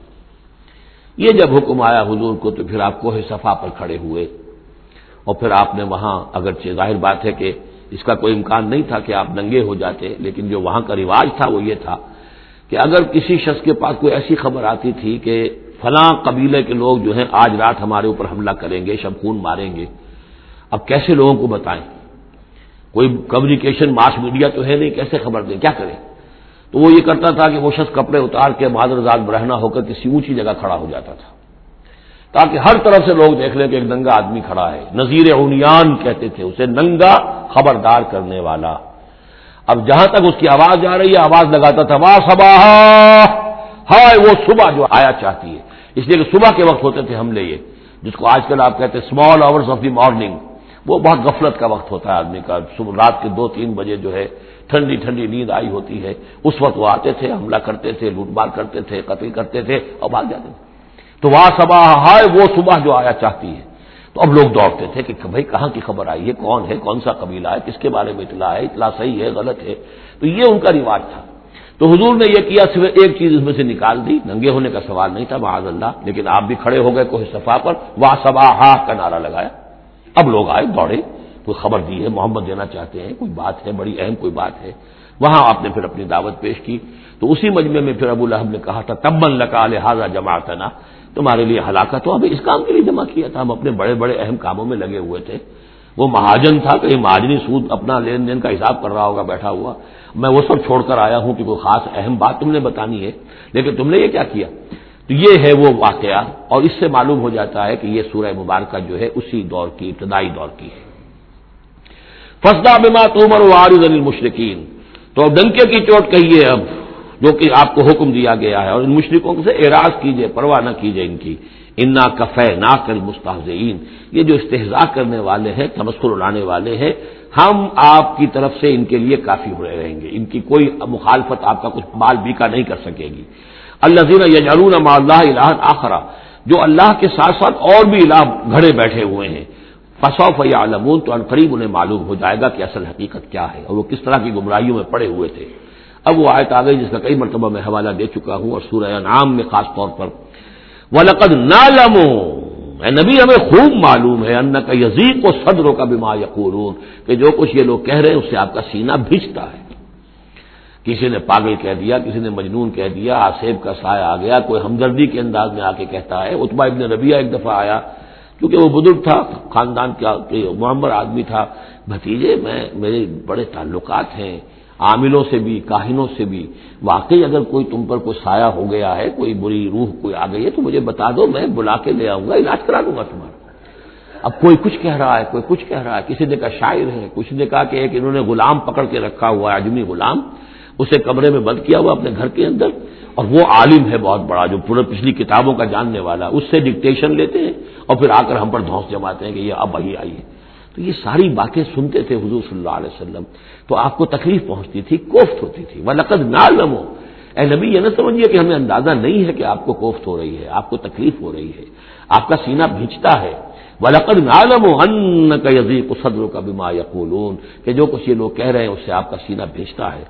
یہ جب حکم آیا حضور کو، تو پھر آپ کوہ صفا پر کھڑے ہوئے۔ اور پھر آپ نے وہاں، اگرچہ ظاہر بات ہے کہ اس کا کوئی امکان نہیں تھا کہ آپ ننگے ہو جاتے، لیکن جو وہاں کا رواج تھا، وہ یہ تھا۔ کہ اگر کسی شخص کے پاس کوئی ایسی خبر آتی تھی کہ فلاں قبیلے کے لوگ جو ہیں آج رات ہمارے اوپر حملہ کریں گے شب خون ماریں گے، اب کیسے لوگوں کو بتائیں؟ کوئی کمیونیکیشن ماس میڈیا تو ہے نہیں، کیسے خبر دیں؟ کیا کریں؟ تو وہ یہ کرتا تھا کہ وہ شخص کپڑے اتار کے مادر برہنا ہو کر کسی اونچی جگہ کھڑا ہو جاتا تھا، تاکہ ہر طرف سے لوگ دیکھ لیں کہ ایک ننگا آدمی کھڑا ہے۔ نذیر اونیان کہتے تھے، اسے ننگا خبردار کرنے والا۔ اب جہاں تک اس کی آواز جا رہی ہے، آواز لگاتا تھا، واہ صبح ہائے، وہ صبح جو آیا چاہتی ہے۔ اس لیے کہ صبح کے وقت ہوتے تھے حملے یہ، جس کو آج کل آپ کہتے ہیں small hours of the morning وہ بہت غفلت کا وقت ہوتا ہے آدمی کا۔ صبح، رات کے دو تین بجے جو ہے، ٹھنڈی ٹھنڈی نیند آئی ہوتی ہے۔ اس وقت وہ آتے تھے، حملہ کرتے تھے، لوٹ مار کرتے تھے، قتل کرتے تھے اور بھاگ جاتے تھے تو وہاں صبح ہائے، وہ صبح جو آیا چاہتی ہے۔ تو اب لوگ دوڑتے تھے کہ بھائی کہاں کی خبر آئی؟ ہے کون ہے؟ کون سا قبیلہ ہے؟ کس کے بارے میں اطلاع ہے؟ اطلاع صحیح ہے، غلط ہے؟ تو یہ ان کا رواج تھا۔ تو حضور نے یہ کیا، صرف ایک چیز اس میں سے نکال دی۔ ننگے ہونے کا سوال نہیں تھا، معاذ اللہ۔ لیکن آپ بھی کھڑے ہو گئے کوئی صفا پر۔ واہ سبا ہا کا نعرہ لگایا۔ اب لوگ آئے دوڑے۔ کوئی خبر دی ہے، محمد دینا چاہتے ہیں۔ کوئی بات ہے، بڑی اہم کوئی بات ہے۔ وہاں آپ نے پھر اپنی دعوت پیش کی۔ تو اسی مجمے میں پھر ابو الحب نے کہا تھا، تبن لکا لہٰذا جماعتنا۔ تمہارے لیے ہلاکت ہو۔ ہمیں اس کام کے لیے جمع کیا تھا۔ ہم اپنے بڑے بڑے اہم کاموں میں لگے ہوئے تھے۔ وہ مہاجن تھا کہیں مہاجنی سود اپنا لین دین کا حساب کر رہا ہوگا، بیٹھا ہوا۔ میں وہ سب چھوڑ کر آیا ہوں کہ کوئی خاص اہم بات تم نے بتانی ہے۔ لیکن تم نے یہ کیا کیا؟ تو یہ ہے وہ واقعہ۔ اور اس سے معلوم ہو جاتا ہے کہ یہ سورہ مبارکہ جو ہے، اسی دور کی، ابتدائی دور کی ہے۔ فسدا بما تومر وارض المشرقین تو ڈنکے کی چوٹ کہیے اب۔ جو کہ آپ کو حکم دیا گیا ہے اور ان مشرقوں سے اعراض کیجیے پرواہ نہ کیجیے ان کی۔ انا کفے نا کل مستحزین یہ جو استحضاء کرنے والے ہیں تمسکر اڑانے والے ہیں، ہم آپ کی طرف سے ان کے لیے کافی ہو رہیں گے۔ ان کی کوئی مخالفت آپ کا کچھ مال بیکا نہیں کر سکے گی۔ اللہ زین یجارون اللہ الہ آخرا جو اللہ کے ساتھ ساتھ اور بھی الہ گھڑے بیٹھے ہوئے ہیں۔ فصوف یا علمون تو ان قریب انہیں معلوم ہو جائے گا کہ اصل حقیقت کیا ہے اور وہ کس طرح کی گمراہیوں میں پڑے ہوئے تھے۔ اب وہ آیت آ گئی جس کا کئی مرتبہ میں حوالہ دے چکا ہوں اور سورہ نام میں خاص طور پر۔ ولقد نالمو اے نبی، ہمیں خوب معلوم ہے ان کا یزیق و صدروں کا بیما یقورون کہ جو کچھ یہ لوگ کہہ رہے ہیں اس سے آپ کا سینہ بھیجتا ہے۔ کسی نے پاگل کہہ دیا، کسی نے مجنون کہہ دیا، آصیب کا سایہ آ گیا، کوئی ہمدردی کے انداز میں آ کے کہتا ہے۔ اتبا ابن ربیہ ایک دفعہ آیا، کیونکہ وہ بزرگ تھا، خاندان کا معمر آدمی تھا۔ بھتیجے، میں، میرے بڑے تعلقات ہیں عاملوں سے بھی، کاہنوں سے بھی۔ واقعی اگر کوئی تم پر کوئی سایہ ہو گیا ہے، کوئی بری روح کوئی آ گئی ہے، تو مجھے بتا دو، میں بلا کے لے آؤں گا، علاج کرا دوں گا تمہارا۔ اب کوئی کچھ کہہ رہا ہے، کوئی کچھ کہہ رہا ہے، کسی نے کہا شاعر ہے کچھ نے کہا کہ ایک انہوں نے غلام پکڑ کے رکھا ہوا ہے اجمی غلام، اسے کمرے میں بند کیا ہوا اپنے گھر کے اندر۔ اور وہ عالم ہے بہت بڑا، جو پورے پچھلی کتابوں کا جاننے والا اس سے ڈکٹیشن لیتے ہیں اور پھر آ کر ہم پر دھوس جماتے ہیں کہ یہ اب وہی آئیے تو یہ ساری باتیں سنتے تھے حضور صلی اللہ علیہ وسلم، تو آپ کو تکلیف پہنچتی تھی، کوفت ہوتی تھی۔ وہ لقد نہ لمو اے نبی، یہ نہ سمجھیے کہ ہمیں اندازہ نہیں ہے کہ آپ کو کوفت ہو رہی ہے، آپ کو تکلیف ہو رہی ہے، آپ کا سینہ بھیجتا ہے۔ وہ لقد نالم ان کا یزیق صدر کا بیما یقولون کہ جو کچھ یہ لوگ کہہ رہے ہیں، اس سے آپ کا سینہ بھیجتا ہے۔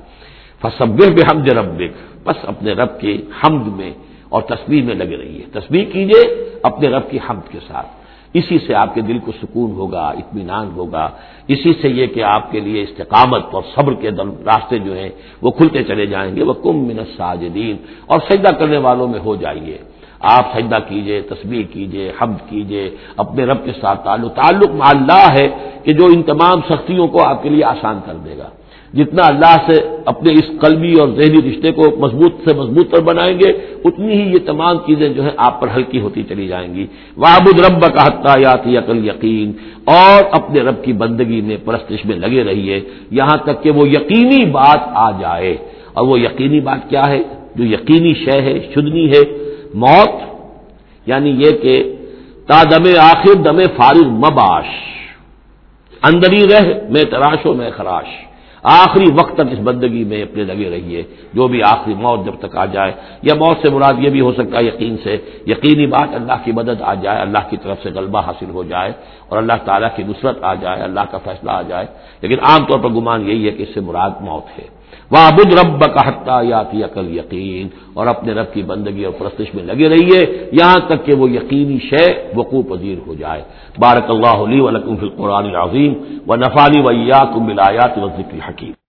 فصب بے حمد ربک۔ بس اپنے رب کے حمد میں اور تصویر میں لگے رہیے۔ تصویر کیجیے اپنے رب کی حمد کے ساتھ۔ اسی سے آپ کے دل کو سکون ہوگا، اطمینان ہوگا۔ اسی سے یہ کہ آپ کے لیے استقامت اور صبر کے راستے جو ہیں، وہ کھلتے چلے جائیں گے۔ وہ کم من ساجدین اور سجدہ کرنے والوں میں ہو جائیے۔ آپ سجدہ کیجیے تصویر کیجیے، حمد کیجیے، اپنے رب کے ساتھ تعلق۔ تعلق اللہ ہے کہ جو ان تمام سختیوں کو آپ کے لیے آسان کر دے گا۔ جتنا اللہ سے اپنے اس قلبی اور ذہنی رشتے کو مضبوط سے مضبوط پر بنائیں گے، اتنی ہی یہ تمام چیزیں جو ہیں آپ پر ہلکی ہوتی چلی جائیں گی۔ وابد رب کا حتیاتی عقل یقین اور اپنے رب کی بندگی میں پرستش میں لگے رہیے، یہاں تک کہ وہ یقینی بات آ جائے۔ اور وہ یقینی بات کیا ہے؟ جو یقینی شے ہے، شدنی ہے۔ موت یعنی یہ کہ تا دم آخر دم فارغ مباش۔ اندری رہ، میں تراش و میں خراش۔ آخری وقت تک اس بندگی میں اپنے لگے رہیے۔ جو بھی آخری موت جب تک آ جائے، یا موت سے مراد یہ بھی ہو سکتا ہے یقین سے، یقینی بات اللہ کی مدد آ جائے، اللہ کی طرف سے غلبہ حاصل ہو جائے اور اللہ تعالیٰ کی نصرت آ جائے، اللہ کا فیصلہ آ جائے۔ لیکن عام طور پر گمان یہی ہے کہ اس سے مراد موت ہے۔ وابد رب کا حتہ یاتی عقل یقین اور اپنے رب کی بندگی اور پرستش میں لگے رہیے، یہاں تک کہ وہ یقینی شے، وقوع پذیر ہو جائے۔ بارک اللہ علی ولکم فی القرآن العظیم و نفالی ویا کم بلایات و ذکر حکیم